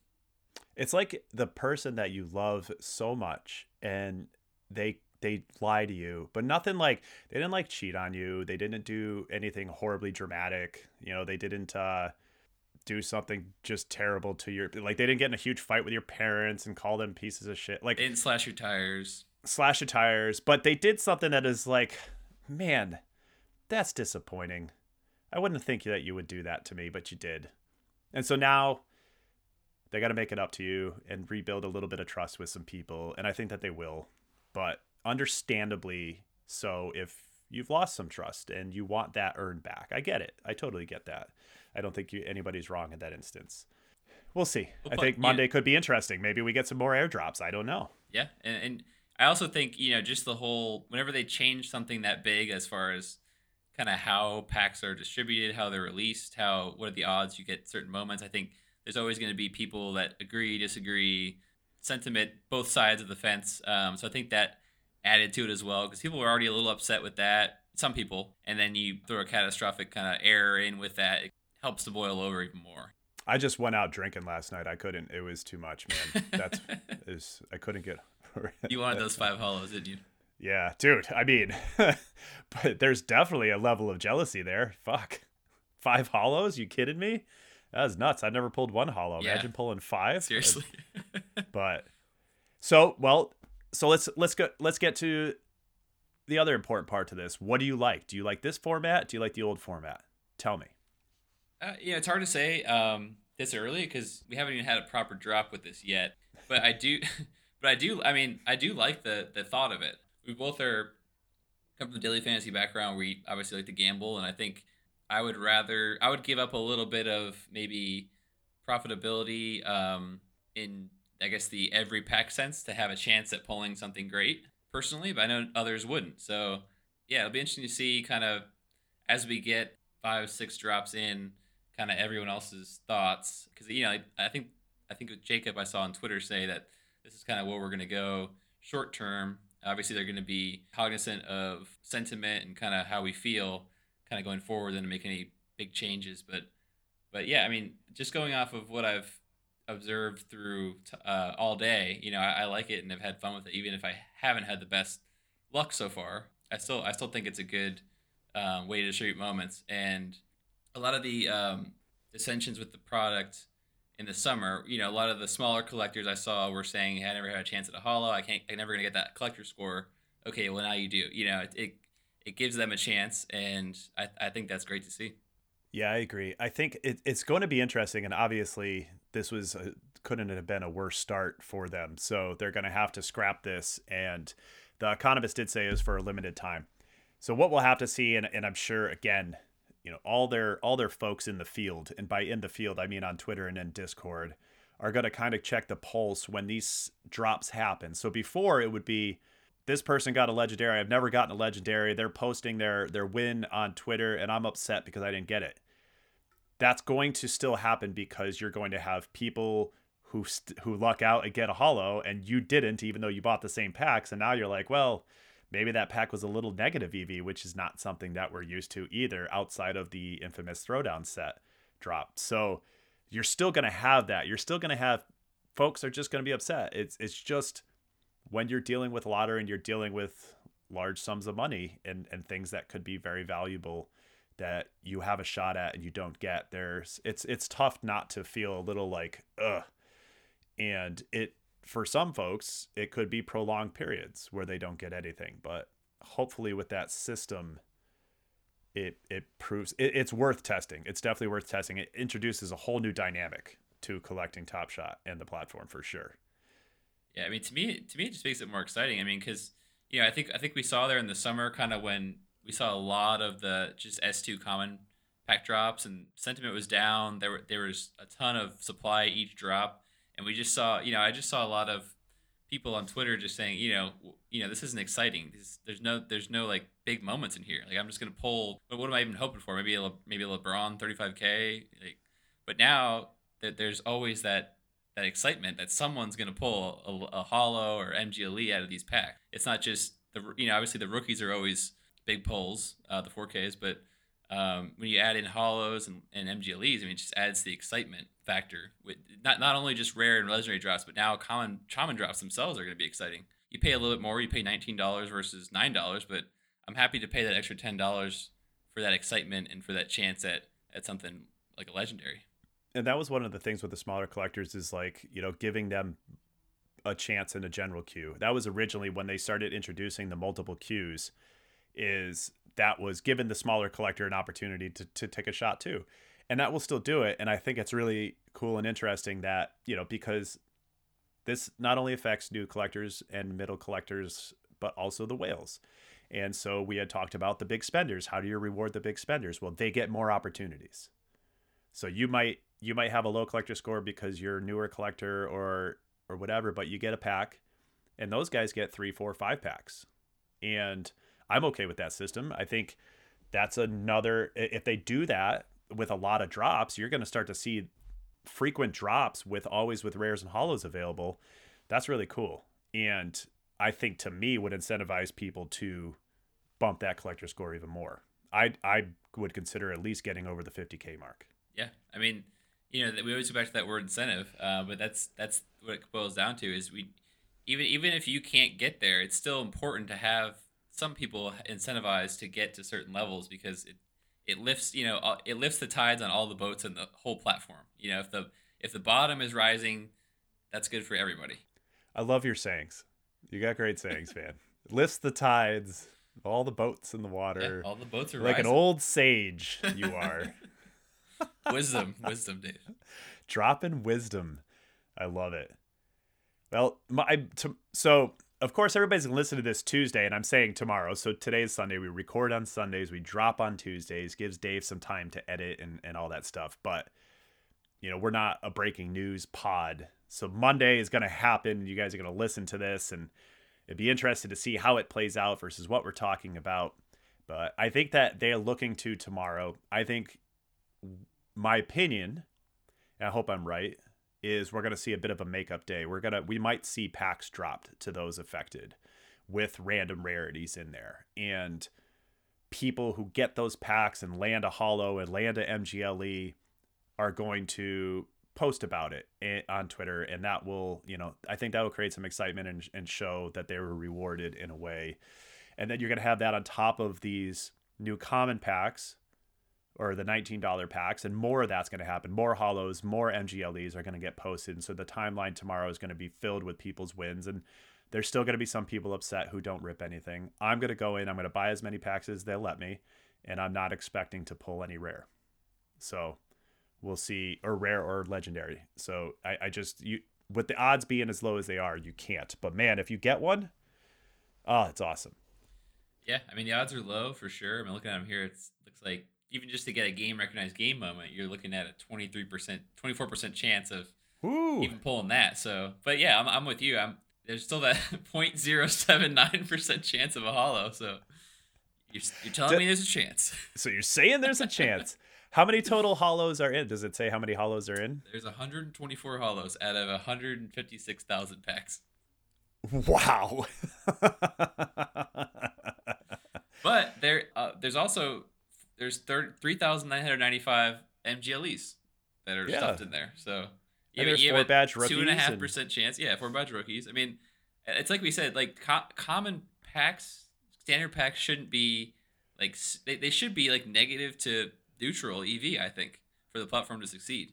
it's like the person that you love so much and they they lie to you but nothing like they didn't like cheat on you they didn't do anything horribly dramatic you know they didn't uh do something just terrible to your like they didn't get in a huge fight with your parents and call them pieces of shit like didn't slash your tires slash your tires, but they did something that is like, man, that's disappointing. I wouldn't think that you would do that to me, but you did. And so now they got to make it up to you and rebuild a little bit of trust with some people. And I think that they will, but understandably so if you've lost some trust and you want that earned back. I get it. I totally get that. I don't think you, anybody's wrong in that instance. We'll see. Well, I think Monday yeah. could be interesting. Maybe we get some more airdrops. I don't know. Yeah, and, and I also think you know just the whole whenever they change something that big as far as kind of how packs are distributed, how they're released, how what are the odds you get certain moments. I think there's always going to be people that agree, disagree, sentiment both sides of the fence. Um, so I think that added to it as well because people were already a little upset with that. Some people, and then you throw a catastrophic kind of error in with that, it helps to boil over even more. I just went out drinking last night. I couldn't. It was too much, man. That's is I couldn't get you wanted those five holos, didn't you? Yeah, dude. I mean, but there's definitely a level of jealousy there. Fuck, five holos? You kidding me? That was nuts. I've never pulled one holo. Yeah. Imagine pulling five. Seriously. but so well, so let's let's go let's get to the other important part to this. What do you like? Do you like this format? Do you like the old format? Tell me. Uh, yeah, it's hard to say um, this early because we haven't even had a proper drop with this yet. But I do. But I do, I mean, I do like the the thought of it. We both are come from the daily fantasy background. We obviously like to gamble, and I think I would rather I would give up a little bit of maybe profitability um, in I guess the every pack sense to have a chance at pulling something great personally, but I know others wouldn't. So yeah, it'll be interesting to see kind of as we get five six drops in, kind of everyone else's thoughts because you know I, I think I think Jacob I saw on Twitter say that this is kind of where we're going to go short term. Obviously, they're going to be cognizant of sentiment and kind of how we feel, kind of going forward, and make any big changes. But, but yeah, I mean, just going off of what I've observed through uh, all day, you know, I, I like it and have had fun with it. Even if I haven't had the best luck so far, I still I still think it's a good um, way to distribute moments. And a lot of the um, dissensions with the product in the summer, you know, a lot of the smaller collectors I saw were saying, hey, "I never had a chance at a holo. I can't. I'm never gonna get that collector score." Okay, well now you do. You know, it it, it gives them a chance, and I I think that's great to see. Yeah, I agree. I think it, it's going to be interesting, and obviously this was a, couldn't have been a worse start for them. So they're going to have to scrap this, and the economist did say it was for a limited time. So what we'll have to see, and, and I'm sure again, you know, all their all their folks in the field, and by in the field I mean on Twitter and in Discord, are going to kind of check the pulse when these drops happen. So before it would be this person got a legendary. I've never gotten a legendary. They're posting their their win on Twitter, and I'm upset because I didn't get it that's going to still happen because you're going to have people who st- who luck out and get a holo and you didn't even though you bought the same packs. And now you're like well maybe that pack was a little negative ev which is not something that we're used to either outside of the infamous throwdown set drop. So you're still going to have that. You're still going to have folks are just going to be upset. It's it's just when you're dealing with lottery and you're dealing with large sums of money and and things that could be very valuable that you have a shot at and you don't get there's it's it's tough not to feel a little like ugh. And it for some folks it could be prolonged periods where they don't get anything but hopefully with that system it it proves it, it's worth testing. It's definitely worth testing. It introduces a whole new dynamic to collecting top shot and the platform for sure. Yeah i mean to me to me it just makes it more exciting. I mean because you know i think i think we saw there in the summer kind of when we saw a lot of the just S2 common pack drops and sentiment was down. There were there was a ton of supply each drop, and we just saw you know I just saw a lot of people on Twitter just saying you know you know this isn't exciting. This, there's no there's no like big moments in here. Like I'm just gonna pull. But what am I even hoping for? Maybe a maybe a LeBron 35k. Like, but now that there's always that that excitement that someone's gonna pull a, a holo or MGLE out of these packs. It's not just the you know obviously the rookies are always big pulls, uh, the 4Ks, but um, when you add in holos and, and MGLEs, I mean, it just adds the excitement factor. With not not only just rare and legendary drops, but now common shaman drops themselves are going to be exciting. You pay a little bit more. You pay nineteen dollars versus nine dollars, but I'm happy to pay that extra ten dollars for that excitement and for that chance at at something like a legendary. And that was one of the things with the smaller collectors is like you know giving them a chance in a general queue. That was originally when they started introducing the multiple queues is that was given the smaller collector an opportunity to, to take a shot too. And that will still do it. And I think it's really cool and interesting that, you know, because this not only affects new collectors and middle collectors, but also the whales. And so we had talked about the big spenders. How do you reward the big spenders? Well, they get more opportunities. So you might you might have a low collector score because you're a newer collector or or whatever, but you get a pack, and those guys get three, four, five packs. And I'm okay with that system. I think that's another if they do that with a lot of drops, you're going to start to see frequent drops with always with rares and holos available. That's really cool. And I think to me would incentivize people to bump that collector score even more. I I would consider at least getting over the 50k mark. Yeah, I mean, you know, we always go back to that word incentive, uh, but that's that's what it boils down to is we even even if you can't get there, it's still important to have some people incentivized to get to certain levels because it it lifts you know it lifts the tides on all the boats and the whole platform. You know if the if the bottom is rising, that's good for everybody. I love your sayings. You got great sayings, man. lifts the tides, all the boats in the water. Yeah, all the boats are like rising. an old sage. You are. wisdom, wisdom, Dave. Dropping wisdom. I love it. Well, my to, so of course, everybody's gonna listen to this Tuesday, and I'm saying tomorrow. So today is Sunday. We record on Sundays. We drop on Tuesdays. Gives Dave some time to edit and, and all that stuff. But you know, we're not a breaking news pod. So Monday is gonna happen. You guys are gonna listen to this, and it'd be interested to see how it plays out versus what we're talking about. But I think that they're looking to tomorrow. I think my opinion, I hope I'm right, is we're going to see a bit of a makeup day. We're going to we might see packs dropped to those affected with random rarities in there. And people who get those packs and land a holo and land a MGLE are going to post about it eh, on Twitter and that will, you know, I think that will create some excitement and, and show that they were rewarded in a way. And then you're going to have that on top of these new common packs or the $19 packs, and more of that's going to happen. More holos, more MGLEs are going to get posted. And so the timeline tomorrow is going to be filled with people's wins. And there's still going to be some people upset who don't rip anything. I'm going to go in, I'm going to buy as many packs as they'll let me, and I'm not expecting to pull any rare. So we'll see, or rare or legendary. So I, I just, you, with the odds being as low as they are, you can't. But man, if you get one, oh, it's awesome. Yeah, I mean the odds are low for sure. I mean, looking at them here, it looks like even just to get a game recognized game moment, you're looking at a 23%, 24% chance of Ooh. even pulling that. So, but yeah, I'm, I'm with you. I'm there's still that 0.079% chance of a holo. So you're, you're telling D- me there's a chance. So you're saying there's a chance. How many total holos are in? Does it say how many holos are in? There's 124 holos out of 156,000 packs. Wow. but there, uh, there's also there's 3,995 MGLEs that are Yeah. stuffed in there. So And even, there's even four badge a rookies half and- percent chance. Yeah, four badge rookies. I mean, it's like we said, like co- common packs, standard packs shouldn't be like they, they should be like negative to neutral EV. I think for the platform to succeed.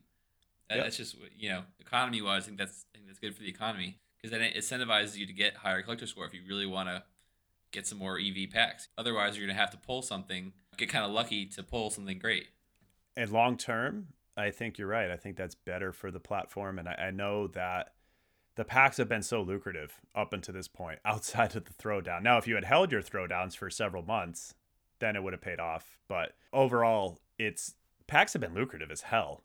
That, Yep. That's just you know economy wise. I think that's I think that's good for the economy because then it incentivizes you to get higher collector score if you really want to get some more EV packs. Otherwise, you're gonna have to pull something, get kind of lucky to pull something great. and long term, I think you're right. I think that's better for the platform. And I, I know that the packs have been so lucrative up until this point outside of the throwdown. Now, if you had held your throwdowns for several months, then it would have paid off. But overall, it's packs have been lucrative as hell.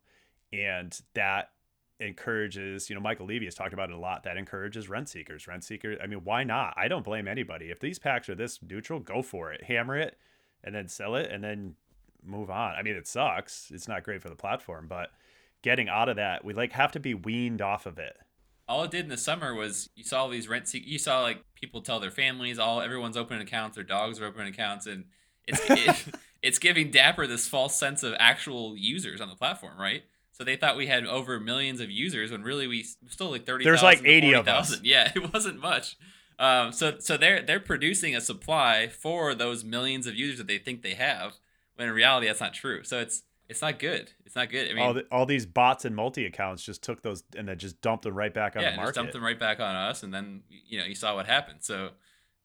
And that encourages, you know, Michael Levy has talked about it a lot. That encourages rent seekers. Rent seekers, I mean, why not? I don't blame anybody. If these packs are this neutral, go for it. Hammer it and then sell it and then move on. I mean, it sucks. It's not great for the platform, but getting out of that, we like have to be weaned off of it. all it did in the summer was you saw all these rent seek you saw like people tell their families all everyone's opening accounts their dogs are opening accounts and it's it, it's giving dapper this false sense of actual users on the platform right so they thought we had over millions of users when really we still like 30 There's like 80 of us. yeah it wasn't much um, so so they're they're producing a supply for those millions of users that they think they have when in reality that's not true so it's it's not good it's not good i mean all the, all these bots and multi accounts just took those and then just dumped them right back on yeah, the just market. dumped them right back on us, and then you know you saw what happened. So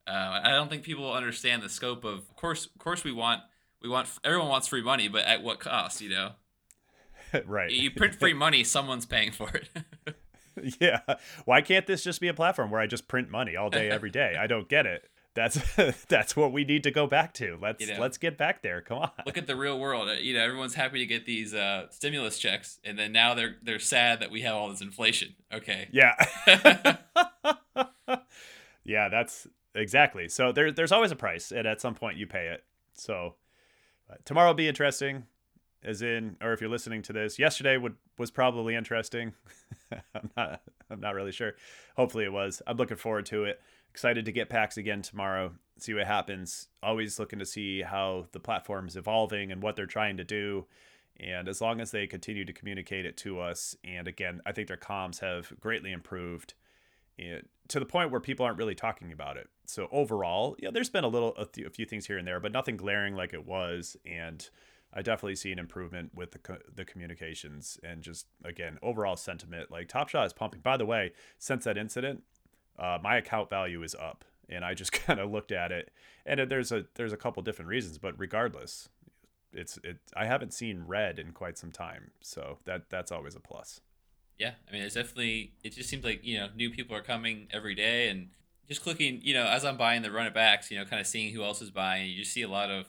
uh, I don't think people understand the scope of. Of course, of course, we want we want everyone wants free money, but at what cost? You know, right. you print free money, someone's paying for it. yeah. Why can't this just be a platform where I just print money all day every day? I don't get it. That's that's what we need to go back to. Let's You know. let's get back there. Come on. Look at the real world. Uh, You know, everyone's happy to get these uh, stimulus checks, and then now they're they're sad that we have all this inflation. Okay. Yeah. yeah, that's exactly. So there, there's always a price, and at some point you pay it. So uh, tomorrow will be interesting, as in, or if you're listening to this, yesterday would was probably interesting. I'm not, I'm not really sure. Hopefully it was. I'm looking forward to it. Excited to get packs again tomorrow. See what happens. Always looking to see how the platform is evolving and what they're trying to do. And as long as they continue to communicate it to us, and again, I think their comms have greatly improved to the point where people aren't really talking about it. So overall, yeah, there's been a little, a few things here and there, but nothing glaring like it was. And I definitely see an improvement with the co- the communications and just again overall sentiment. Like Top Shot is pumping. By the way, since that incident, uh, my account value is up, and I just kind of looked at it, and there's a there's a couple different reasons, but regardless, it's it. I haven't seen red in quite some time, so that that's always a plus. Yeah, I mean, it's definitely. It just seems like you know, new people are coming every day, and just clicking. You know, as I'm buying the run it backs, you know, kind of seeing who else is buying. You just see a lot of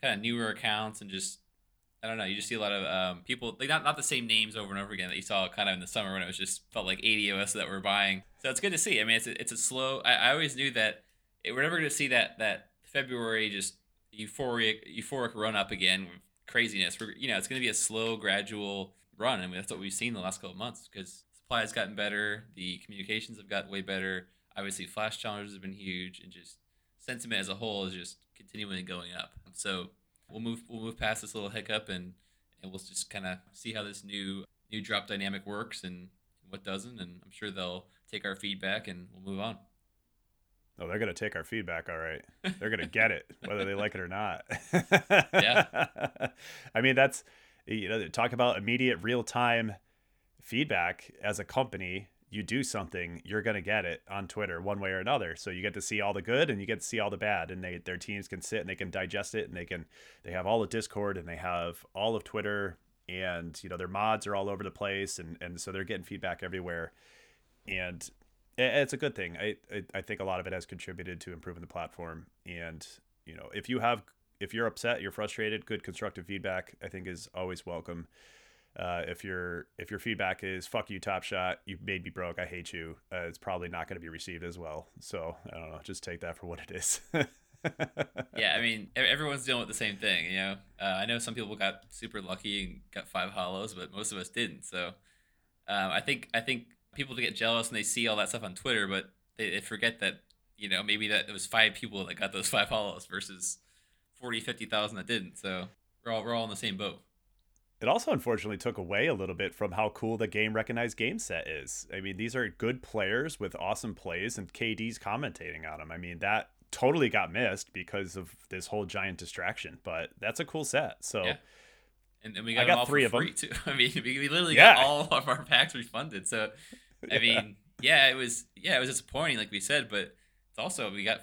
kind of newer accounts, and just I don't know. You just see a lot of um, people. Like not not the same names over and over again that you saw kind of in the summer when it was just felt like 80 of us that were buying. So it's good to see. I mean, it's a, it's a slow. I, I always knew that it, we're never going to see that that February just euphoric euphoric run up again craziness. We're, you know, it's going to be a slow, gradual run. I mean, that's what we've seen the last couple months because supply has gotten better, the communications have gotten way better. Obviously, flash challenges have been huge, and just sentiment as a whole is just continually going up. So we'll move we'll move past this little hiccup and and we'll just kind of see how this new new drop dynamic works and what doesn't. And I'm sure they'll take our feedback and we'll move on. oh, they're gonna take our feedback, all right. They're gonna get it, whether they like it or not. yeah. I mean, that's you know, talk about immediate real time feedback as a company. You do something, you're gonna get it on Twitter one way or another. So you get to see all the good and you get to see all the bad, and they their teams can sit and they can digest it, and they can they have all of Discord and they have all of Twitter, and you know their mods are all over the place, and and so they're getting feedback everywhere, and it's a good thing. I, I, I think a lot of it has contributed to improving the platform. And you know, if you have if you're upset, you're frustrated, good constructive feedback I think is always welcome. Uh, if your if your feedback is "fuck you, Top Shot," you made me broke, I hate you, uh, it's probably not going to be received as well. So I don't know, just take that for what it is. yeah, I mean, everyone's dealing with the same thing. You know, uh, I know some people got super lucky and got five holos, but most of us didn't. So um, I think I think people get jealous and they see all that stuff on Twitter, but they, they forget that you know maybe that it was five people that got those five holos versus 40, 50,000 that didn't. So we're all we're all in the same boat. It also unfortunately took away a little bit from how cool the game recognized game set is. I mean, these are good players with awesome plays, and KD's commentating on them. I mean, that totally got missed because of this whole giant distraction. But that's a cool set. So. Yeah. And, and we got, I got three of them too. I mean, we, we literally yeah. got all of our packs refunded. So I mean, yeah, it was yeah, it was disappointing, like we said, but it's also we got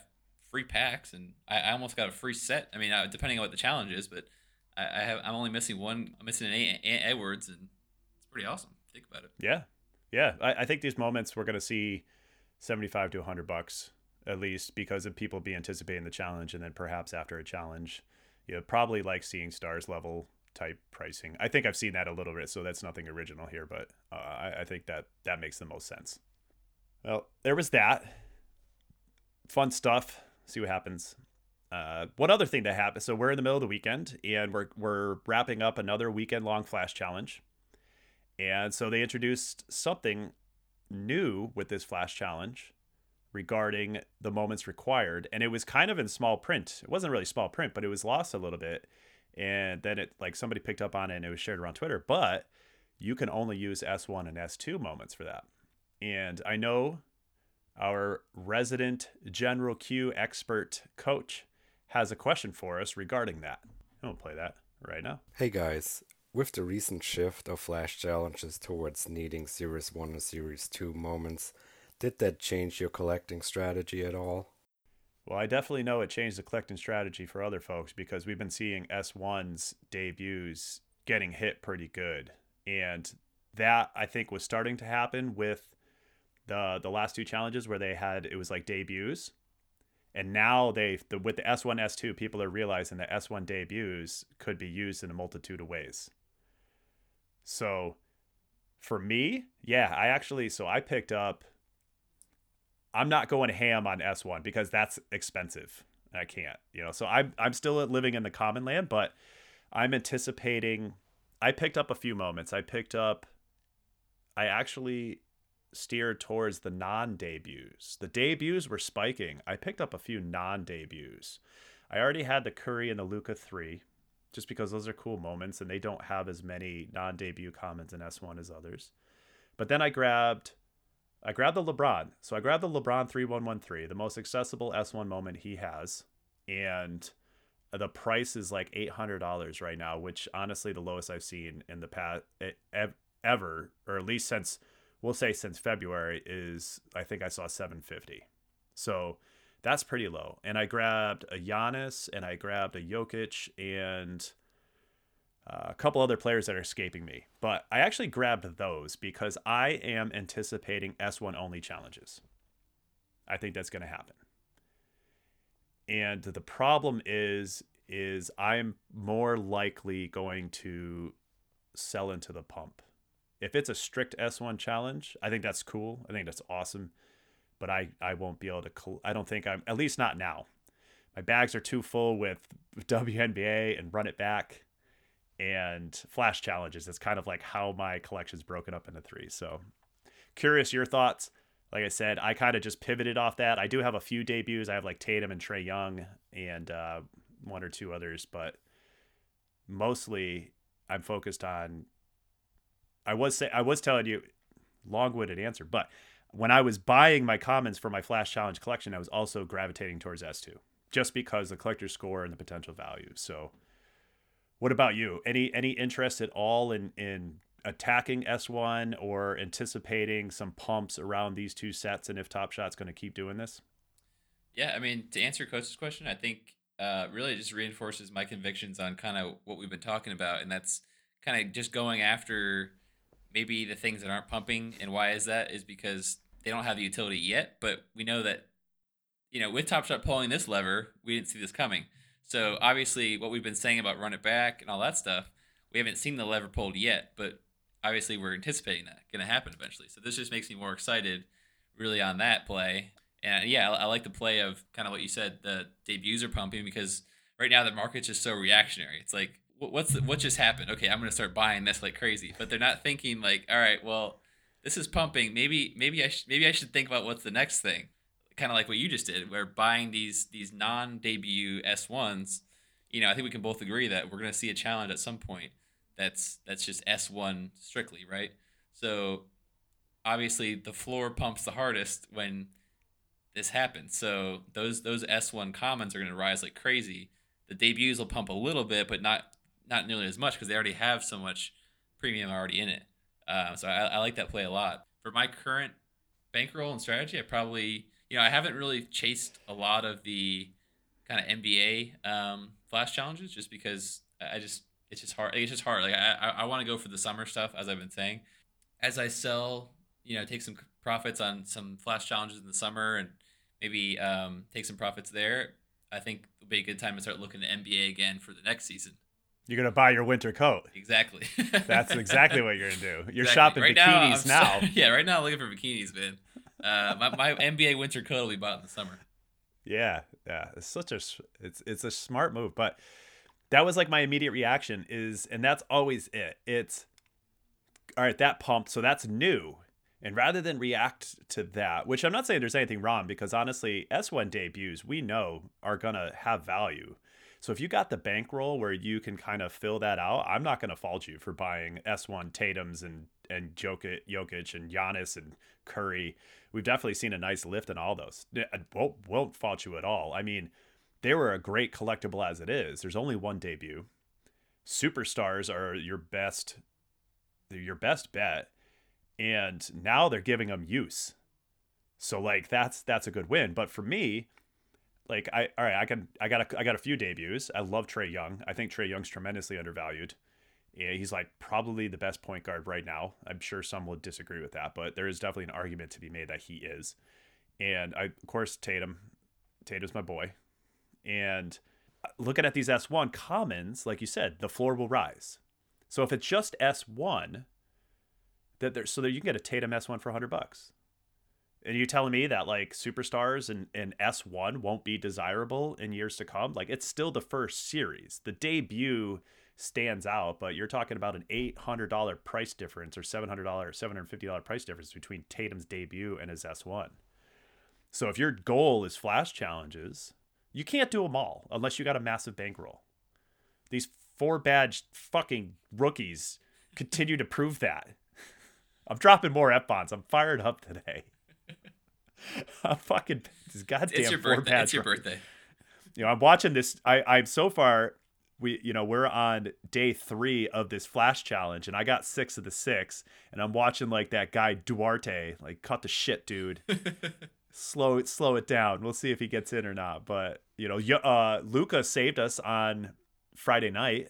free packs, and I, I almost got a free set. I mean, depending on what the challenge is, but I, have I'm only missing one. I'm missing an a- a- Edwards, and it's pretty awesome. Think about it. Yeah, yeah. I, I think these moments we're gonna see seventy five to hundred bucks at least because of people be anticipating the challenge, and then perhaps after a challenge, you know, probably like seeing stars level type pricing. I think I've seen that a little bit, so that's nothing original here, but uh, I, I think that that makes the most sense. Well, there was that fun stuff. See what happens. Uh, one other thing that happened. So we're in the middle of the weekend, and we're we're wrapping up another weekend long flash challenge, and so they introduced something new with this flash challenge regarding the moments required, and it was kind of in small print. It wasn't really small print, but it was lost a little bit and then it like somebody picked up on it and it was shared around Twitter. But you can only use S1 and S2 moments for that. And I know our resident General Q expert coach has a question for us regarding that. I'm gonna play that right now. Hey guys, with the recent shift of Flash challenges towards needing Series 1 and Series 2 moments, did that change your collecting strategy at all? Well, I definitely know it changed the collecting strategy for other folks because we've been seeing S1's debuts getting hit pretty good. And that I think was starting to happen with the the last two challenges where they had it was like debuts. And now they the, with the S1 S2 people are realizing that S1 debuts could be used in a multitude of ways. So for me, yeah, I actually so I picked up I'm not going ham on S1 because that's expensive. I can't, you know. So I'm I'm still living in the common land, but I'm anticipating. I picked up a few moments. I picked up. I actually steered towards the non-debuts. The debuts were spiking. I picked up a few non-debuts. I already had the Curry and the Luka three, just because those are cool moments and they don't have as many non-debut comments in S1 as others. But then I grabbed I grabbed the LeBron. So I grabbed the LeBron 3113, the most accessible S1 moment he has. And the price is like $800 right now, which honestly, the lowest I've seen in the past ever, or at least since, we'll say since February, is I think I saw 750 So that's pretty low. And I grabbed a Giannis and I grabbed a Jokic and uh, a couple other players that are escaping me, but I actually grabbed those because I am anticipating S1 only challenges. I think that's going to happen. And the problem is is I'm more likely going to sell into the pump. If it's a strict S1 challenge, I think that's cool. I think that's awesome. But I I won't be able to I don't think I'm at least not now. My bags are too full with WNBA and run it back and flash challenges. It's kind of like how my collection's broken up into three. So curious your thoughts. Like I said, I kind of just pivoted off that. I do have a few debuts. I have like Tatum and Trae Young and uh, one or two others, but mostly I'm focused on. I was say I was telling you long-winded answer, but when I was buying my commons for my Flash Challenge collection, I was also gravitating towards S2 just because the collector score and the potential value. So, what about you? Any any interest at all in in attacking S1 or anticipating some pumps around these two sets and if Top Shot's going to keep doing this? Yeah, I mean, to answer Coach's question, I think uh, really just reinforces my convictions on kind of what we've been talking about, and that's kind of just going after maybe the things that aren't pumping. And why is that? Is because they don't have the utility yet, but we know that you know with Top Shot pulling this lever, we didn't see this coming. So obviously, what we've been saying about run it back and all that stuff, we haven't seen the lever pulled yet, but obviously we're anticipating that going to happen eventually. So this just makes me more excited, really, on that play. And yeah, I, I like the play of kind of what you said. The debuts are pumping because right now the market's just so reactionary. It's like, what's what just happened? Okay, I'm to start buying this like crazy. But they're not thinking like, all right, well, this is pumping. Maybe maybe I sh- maybe I should think about what's the next thing. Kind of like what you just did, where buying these these non-debut S1s. You know, I think we can both agree that we're to see a challenge at some point that's that's just S1 strictly, right? So obviously the floor pumps the hardest when this happens. So those those S1 commons are to rise like crazy. The debuts will pump a little bit, but not not nearly as much because they already have so much premium already in it. Uh, so I, I like that play a lot. For my current bankroll and strategy, I probably you know I haven't really chased a lot of the kind of NBA um, flash challenges just because I just it's just hard. It's just hard. Like I, I, I want to go for the summer stuff, as I've been saying. As I sell, you know, take some profits on some flash challenges in the summer, and maybe um, take some profits there. I think it'll be a good time to start looking at NBA again for the next season. You're gonna buy your winter coat. Exactly. That's exactly what you're gonna do. You're exactly. shopping right bikinis now. now. yeah, right now I'm looking for bikinis, man. Uh, my, my NBA winter coat will be bought in the summer. Yeah, yeah. It's such a it's it's a smart move, but that was like my immediate reaction is and that's always it it's all right that pumped so that's new and rather than react to that which i'm not saying there's anything wrong because honestly s1 debuts we know are gonna have value so if you got the bankroll where you can kind of fill that out i'm not gonna fault you for buying s1 tatums and and Jokic, Jokic and Giannis and Curry. We've definitely seen a nice lift in all those. I uh, won't, won't fault you at all. I mean, they were a great collectible as it is. There's only one debut. Superstars are your best your best bet and now they're giving them use. So like that's that's a good win, but for me, like I all right, I can I got a, I got a few debuts. I love Trae Young. I think Trae Young's tremendously undervalued. Yeah, he's like probably the best point guard right now. I'm sure some will disagree with that, but there is definitely an argument to be made that he is. And I, of course, Tatum. Tatum's my boy. And uh, looking at these S1 commons, like you said, the floor will rise. So if it's just S1, that there, so that you can get a Tatum S1 for 100 bucks. And you're telling me that like superstars and, and S1 won't be desirable in years to come? Like it's still the first series. The debut stands out, but you're talking about an $800 price difference or $700, $750 price difference between Tatum's debut and his S1. So if your goal is flash challenges, you can't do them all unless you got a massive bankroll. These four badge fucking rookies continue to prove that. I'm dropping more F bombs. I'm fired up today. I'm fucking this goddamn it's your birthday. It's your birthday. You know, I'm watching this. I I'm so far. We you know we're on day three of this flash challenge, and I got six of the six, and I'm watching like that guy Duarte like cut the shit, dude. slow it slow it down. We'll see if he gets in or not. But you know, uh, Luka saved us on Friday night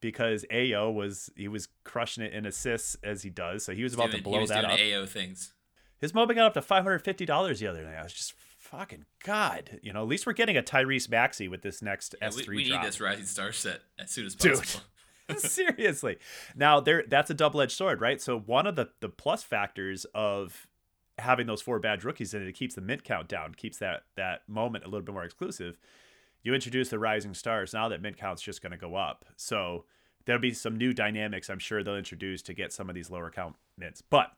because Ayo was he was crushing it in assists as he does. So he was about doing, to blow that doing up. Ayo things. His MOBA got up to five hundred fifty dollars the other night. I was just fucking god. You know, at least we're getting a Tyrese Maxey with this next Yeah, S we, three we drop. need this Rising Star set as soon as possible. Dude. Seriously. Now there that's a double-edged sword, right? So one of the the plus factors of having those four badge rookies in it, it keeps the mint count down, keeps that that moment a little bit more exclusive. You introduce the rising stars, now that mint count's just going to go up. So there'll be some new dynamics I'm sure they'll introduce to get some of these lower count mints. But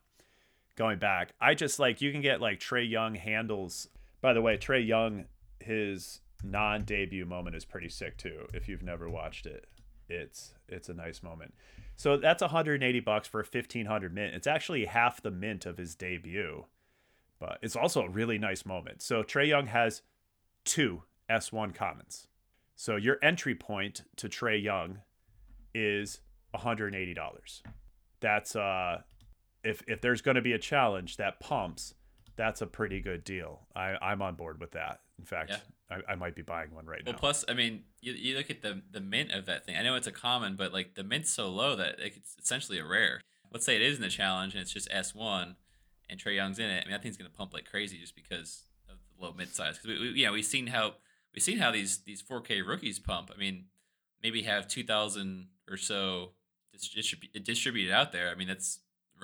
going back, I just like you can get like Trae Young handles. By the way, Trae Young, his non-debut moment is pretty sick too. If you've never watched it, it's it's a nice moment. So that's 180 bucks for a 1500 mint. It's actually half the mint of his debut. But it's also a really nice moment. So Trae Young has two S1 commons. So your entry point to Trae Young is $180. That's uh if if there's going to be a challenge that pumps, that's a pretty good deal. I I'm on board with that. In fact, Yeah. I, I might be buying one right Well, now. plus, I mean, you, you look at the the mint of that thing. I know it's a common, but like the mint's so low that it's essentially a rare. Let's say it is in the challenge and it's just S one, and Trae Young's in it. I mean, that thing's gonna pump like crazy just because of the low mint size. Because we, we, you know, we've seen how we've seen how these these 4K rookies pump. I mean, maybe have 2,000 or so dis- distrib- distributed out there. I mean, that's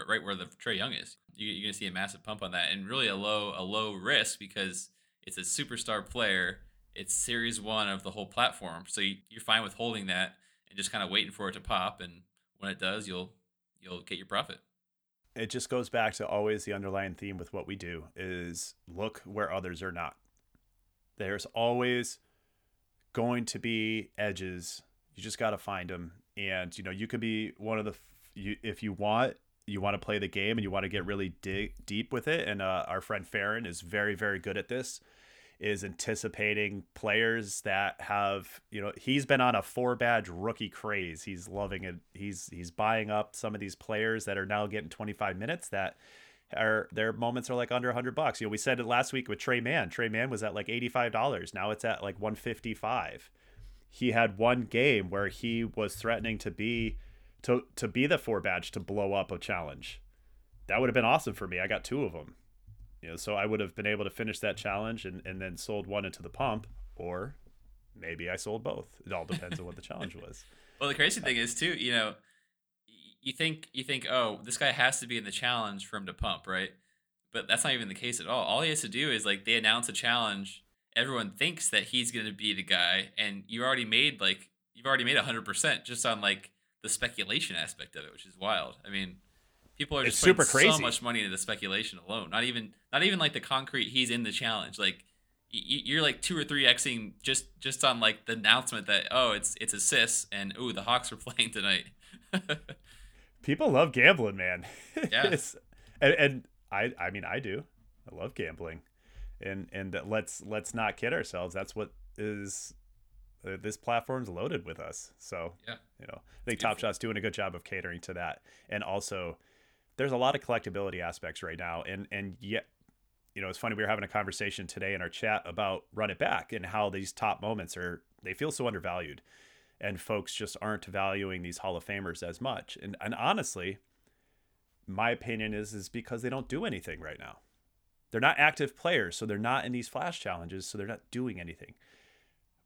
right where the Trae Young is. You, you're gonna see a massive pump on that, and really a low a low risk because it's a superstar player. It's series one of the whole platform, so you, you're fine with holding that and just kind of waiting for it to pop. And when it does, you'll you'll get your profit. it just goes back to always the underlying theme with what we do is look where others are not. There's always going to be edges. You just got to find them. And you know, you could be one of the you if you want you want to play the game and you want to get really dig, deep with it and uh, our friend Farron is very very good at this is anticipating players that have you know he's been on a four badge rookie craze. He's loving it. He's he's buying up some of these players that are now getting 25 minutes that are their moments are like under 100 bucks. You know we said it last week with Tre Mann. Tre Mann was at like $85 now it's at like 155 he had one game where he was threatening to be to to be the four badge to blow up a challenge. That would have been awesome for me. I got two of them you know so i would have been able to finish that challenge and, and then sold one into the pump or maybe i sold both. It all depends on what the challenge was. Well, the crazy thing is too, you know, you think you think, oh, this guy has to be in the challenge for him to pump, right? But that's not even the case at all. All he has to do is like they announce a challenge, everyone thinks that he's going to be the guy, and you already made like you've already made hundred percent just on like the speculation aspect of it, which is wild. I mean, people are just putting super crazy. so much money into the speculation alone. Not even not even like the concrete he's in the challenge. Like you're like two or three xing just just on like the announcement that oh it's it's assists and ooh the Hawks are playing tonight. people love gambling man Yeah. And, and i i mean i do i love gambling and and let's let's not kid ourselves that's what is Uh, this platform's loaded with us. So yeah. you know i think top shot's doing a good job of catering to that. And also there's a lot of collectability aspects right now. And and yet you know it's funny we were having a conversation today in our chat about run it back and how these top moments are they feel so undervalued. And folks just aren't valuing these hall of famers as much. And and honestly my opinion is is because they don't do anything right now. They're not active players so they're not in these flash challenges so they're not doing anything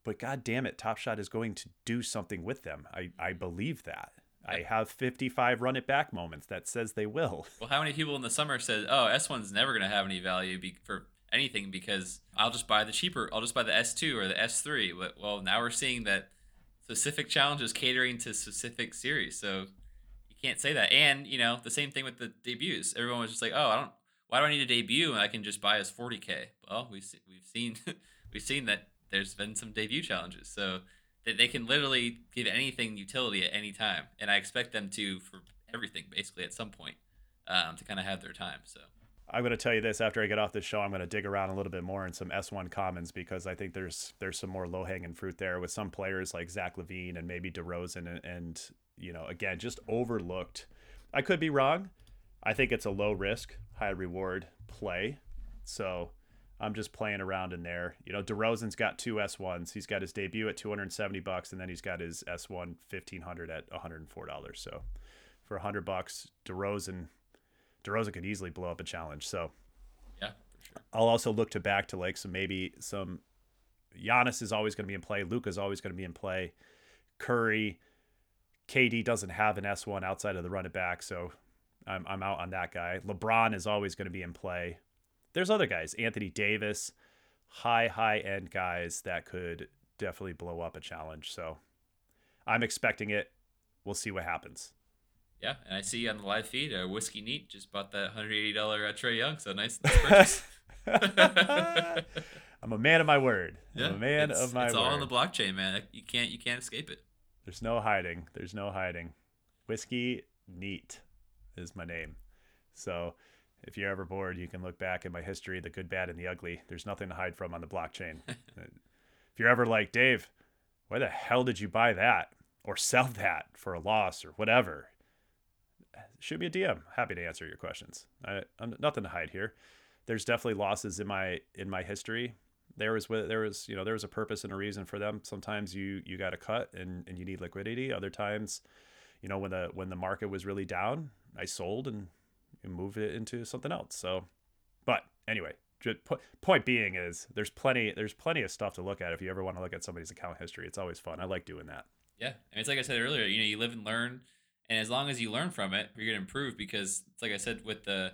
but god damn it top shot is going to do something with them i i believe that i have 55 run it back moments that says they will Well, how many people in the summer said oh S one's never gonna have any value be- for anything because I'll just buy the cheaper I'll just buy the S two or the S three. But well now we're seeing that specific challenges catering to specific series, so you can't say that. And you know the same thing with the debuts. Everyone was just like oh I don't why do I need a debut and I can just buy as 40k? Well, we've we've seen we've seen that there's been some debut challenges, so that they can literally give anything utility at any time, and I expect them to for everything basically at some point um, to kind of have their time. So I'm going to tell you this after I get off this show. I'm going to dig around a little bit more in some S1 commons because I think there's there's some more low hanging fruit there with some players like Zach LaVine and maybe DeRozan and, and you know again just overlooked. I could be wrong. I think it's a low risk, high reward play. So I'm just playing around in there. You know, DeRozan's got two S1s. He's got his debut at 270 bucks, and then he's got his S1 1500 at 104 dollars. So for 100 bucks, DeRozan DeRozan could easily blow up a challenge. So yeah, for sure. I'll also look to back to like some maybe some Giannis is always going to be in play. Luka's always going to be in play. Curry, KD doesn't have an S1 outside of the run it back, so I'm I'm out on that guy. LeBron is always going to be in play. There's other guys, Anthony Davis, high high end guys that could definitely blow up a challenge. So I'm expecting it. We'll see what happens. Yeah, and I see on the live feed, uh, Whiskey Neat just bought that $180 uh, Trae Young, so nice, nice purchase. I'm a man of my word. I'm yeah, a man of my It's word. It's all on the blockchain, man. You can't you can't escape it. There's no hiding. There's no hiding. Whiskey Neat is my name. So If you're ever bored, you can look back at my history, the good, bad, and the ugly. There's nothing to hide from on the blockchain. if you're ever like, Dave, why the hell did you buy that or sell that for a loss or whatever? Shoot me a DM. Happy to answer your questions. I, I'm nothing to hide here. There's definitely losses in my in my history. There was there was you know there was a purpose and a reason for them. Sometimes you you got to cut and, and you need liquidity. Other times, you know when the when the market was really down, I sold and, and moved it into something else. So, but anyway, point being is there's plenty there's plenty of stuff to look at if you ever want to look at somebody's account history. It's always fun. I like doing that. Yeah, and it's like I said earlier. You know, you live and learn, and as long as you learn from it, you're gonna improve. Because it's like I said with the,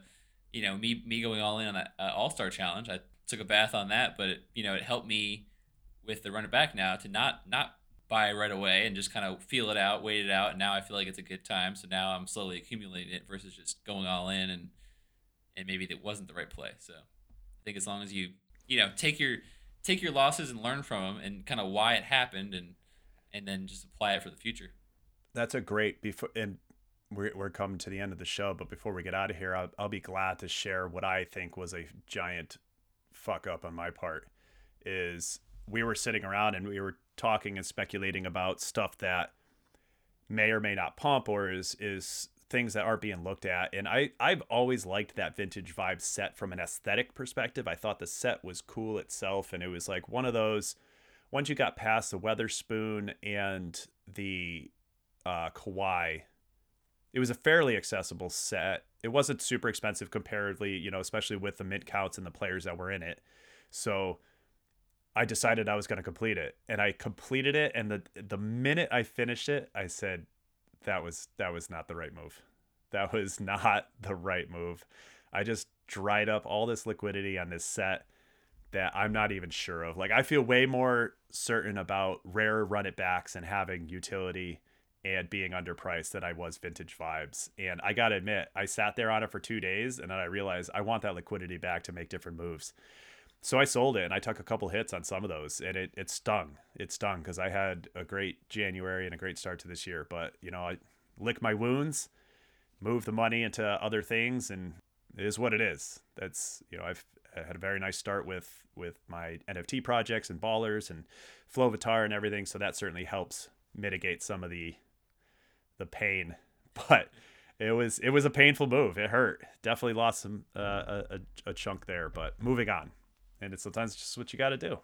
you know, me me going all in on that uh, All Star Challenge. I took a bath on that, but it, you know, it helped me with the run it back now to not not buy right away and just kind of feel it out, wait it out, and now I feel like it's a good time. So now I'm slowly accumulating it versus just going all in and and maybe that wasn't the right play. So I think as long as you you know take your take your losses and learn from them and kind of why it happened and and then just apply it for the future. That's a great before and we're, we're coming to the end of the show, but before we get out of here, I'll, I'll be glad to share what I think was a giant fuck up on my part. Is we were sitting around and we were talking and speculating about stuff that may or may not pump or is is things that aren't being looked at. And I, I've always liked that vintage vibe set from an aesthetic perspective. I thought the set was cool itself. And it was like one of those, once you got past the Weatherspoon and the uh, Kawhi, it was a fairly accessible set. It wasn't super expensive comparatively, you know, especially with the mint counts and the players that were in it. So I decided I was going to complete it and I completed it. And the, the minute I finished it, I said, that was that was not the right move. That was not the right move. I just dried up all this liquidity on this set that I'm not even sure of. Like I feel way more certain about rare run it backs and having utility and being underpriced than I was vintage vibes. And I got to admit, I sat there on it for 2 days and then I realized I want that liquidity back to make different moves. So I sold it and I took a couple hits on some of those and it, it stung. It stung because I had a great January and a great start to this year. But, you know, I lick my wounds, move the money into other things, and it is what it is. That's, you know, I've had a very nice start with with my NFT projects and ballers and Flovatar and everything. So that certainly helps mitigate some of the the pain. But it was it was a painful move. It hurt. Definitely lost some uh, a, a chunk there. But moving on and it's sometimes just what you got to do.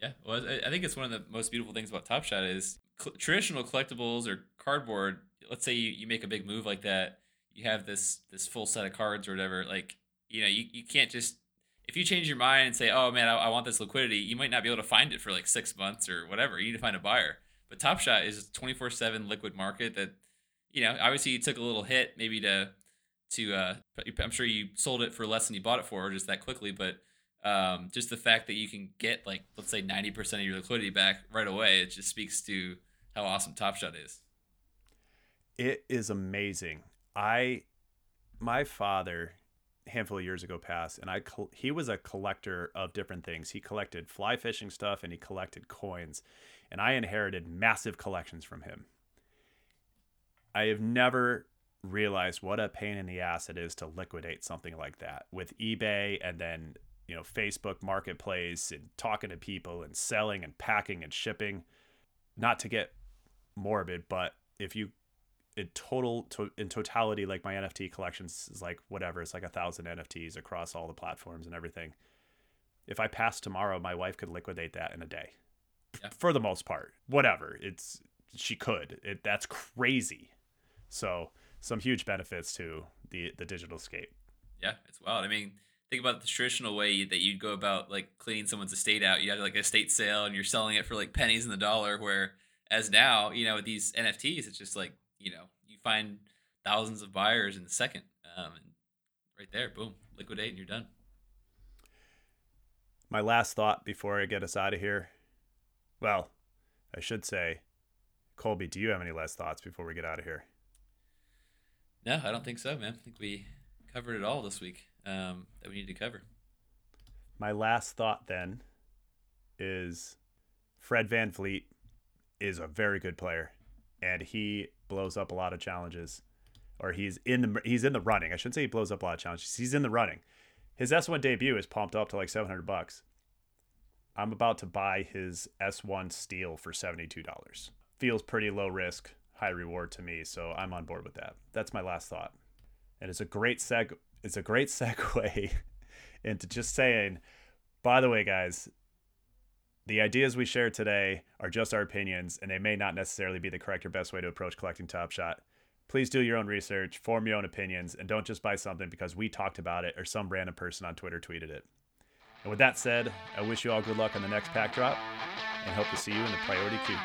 Yeah, well, I think it's one of the most beautiful things about Top Shot is cl- traditional collectibles or cardboard. Let's say you, you make a big move like that, you have this this full set of cards or whatever. Like you know, you, you can't just if you change your mind and say, oh man, I, I want this liquidity, you might not be able to find it for like six months or whatever. You need to find a buyer. But Top Shot is a twenty four seven liquid market that you know obviously you took a little hit maybe to to uh, I'm sure you sold it for less than you bought it for just that quickly, but um, just the fact that you can get like let's say 90% of your liquidity back right away it just speaks to how awesome top shot is. It is amazing. I my father a handful of years ago passed and i he was a collector of different things. He collected fly fishing stuff and he collected coins and i inherited massive collections from him. I have never realized what a pain in the ass it is to liquidate something like that with ebay and then you know Facebook Marketplace and talking to people and selling and packing and shipping. Not to get morbid, but if you in total to, in totality like my NFT collections is like whatever it's like a thousand NFTs across all the platforms and everything. If I pass tomorrow, my wife could liquidate that in a day. Yeah. For the most part, whatever it's she could. It that's crazy. So some huge benefits to the the digital scape. Yeah, it's wild. I mean, think about the traditional way that you'd go about like cleaning someone's estate out. You have like a estate sale and you're selling it for like pennies in the dollar. Where as now, you know, with these NFTs, it's just like you know you find thousands of buyers in a second, um, and right there, boom, liquidate and you're done. My last thought before I get us out of here. Well, I should say, Colby, do you have any last thoughts before we get out of here? No, I don't think so, man. I think we covered it all this week um, that we need to cover. My last thought then is Fred VanVleet is a very good player and he blows up a lot of challenges or he's in the he's in the running. I shouldn't say he blows up a lot of challenges. He's in the running. His S1 debut is pumped up to like 700 bucks. I'm about to buy his S1 Steel for $72. Feels pretty low risk, high reward to me, so I'm on board with that. That's my last thought. And it's a great seg it's a great segue into just saying, by the way, guys, the ideas we share today are just our opinions, and they may not necessarily be the correct or best way to approach collecting Top Shot. Please do your own research, form your own opinions, and don't just buy something because we talked about it or some random person on Twitter tweeted it. And with that said, I wish you all good luck on the next pack drop and hope to see you in the priority queue.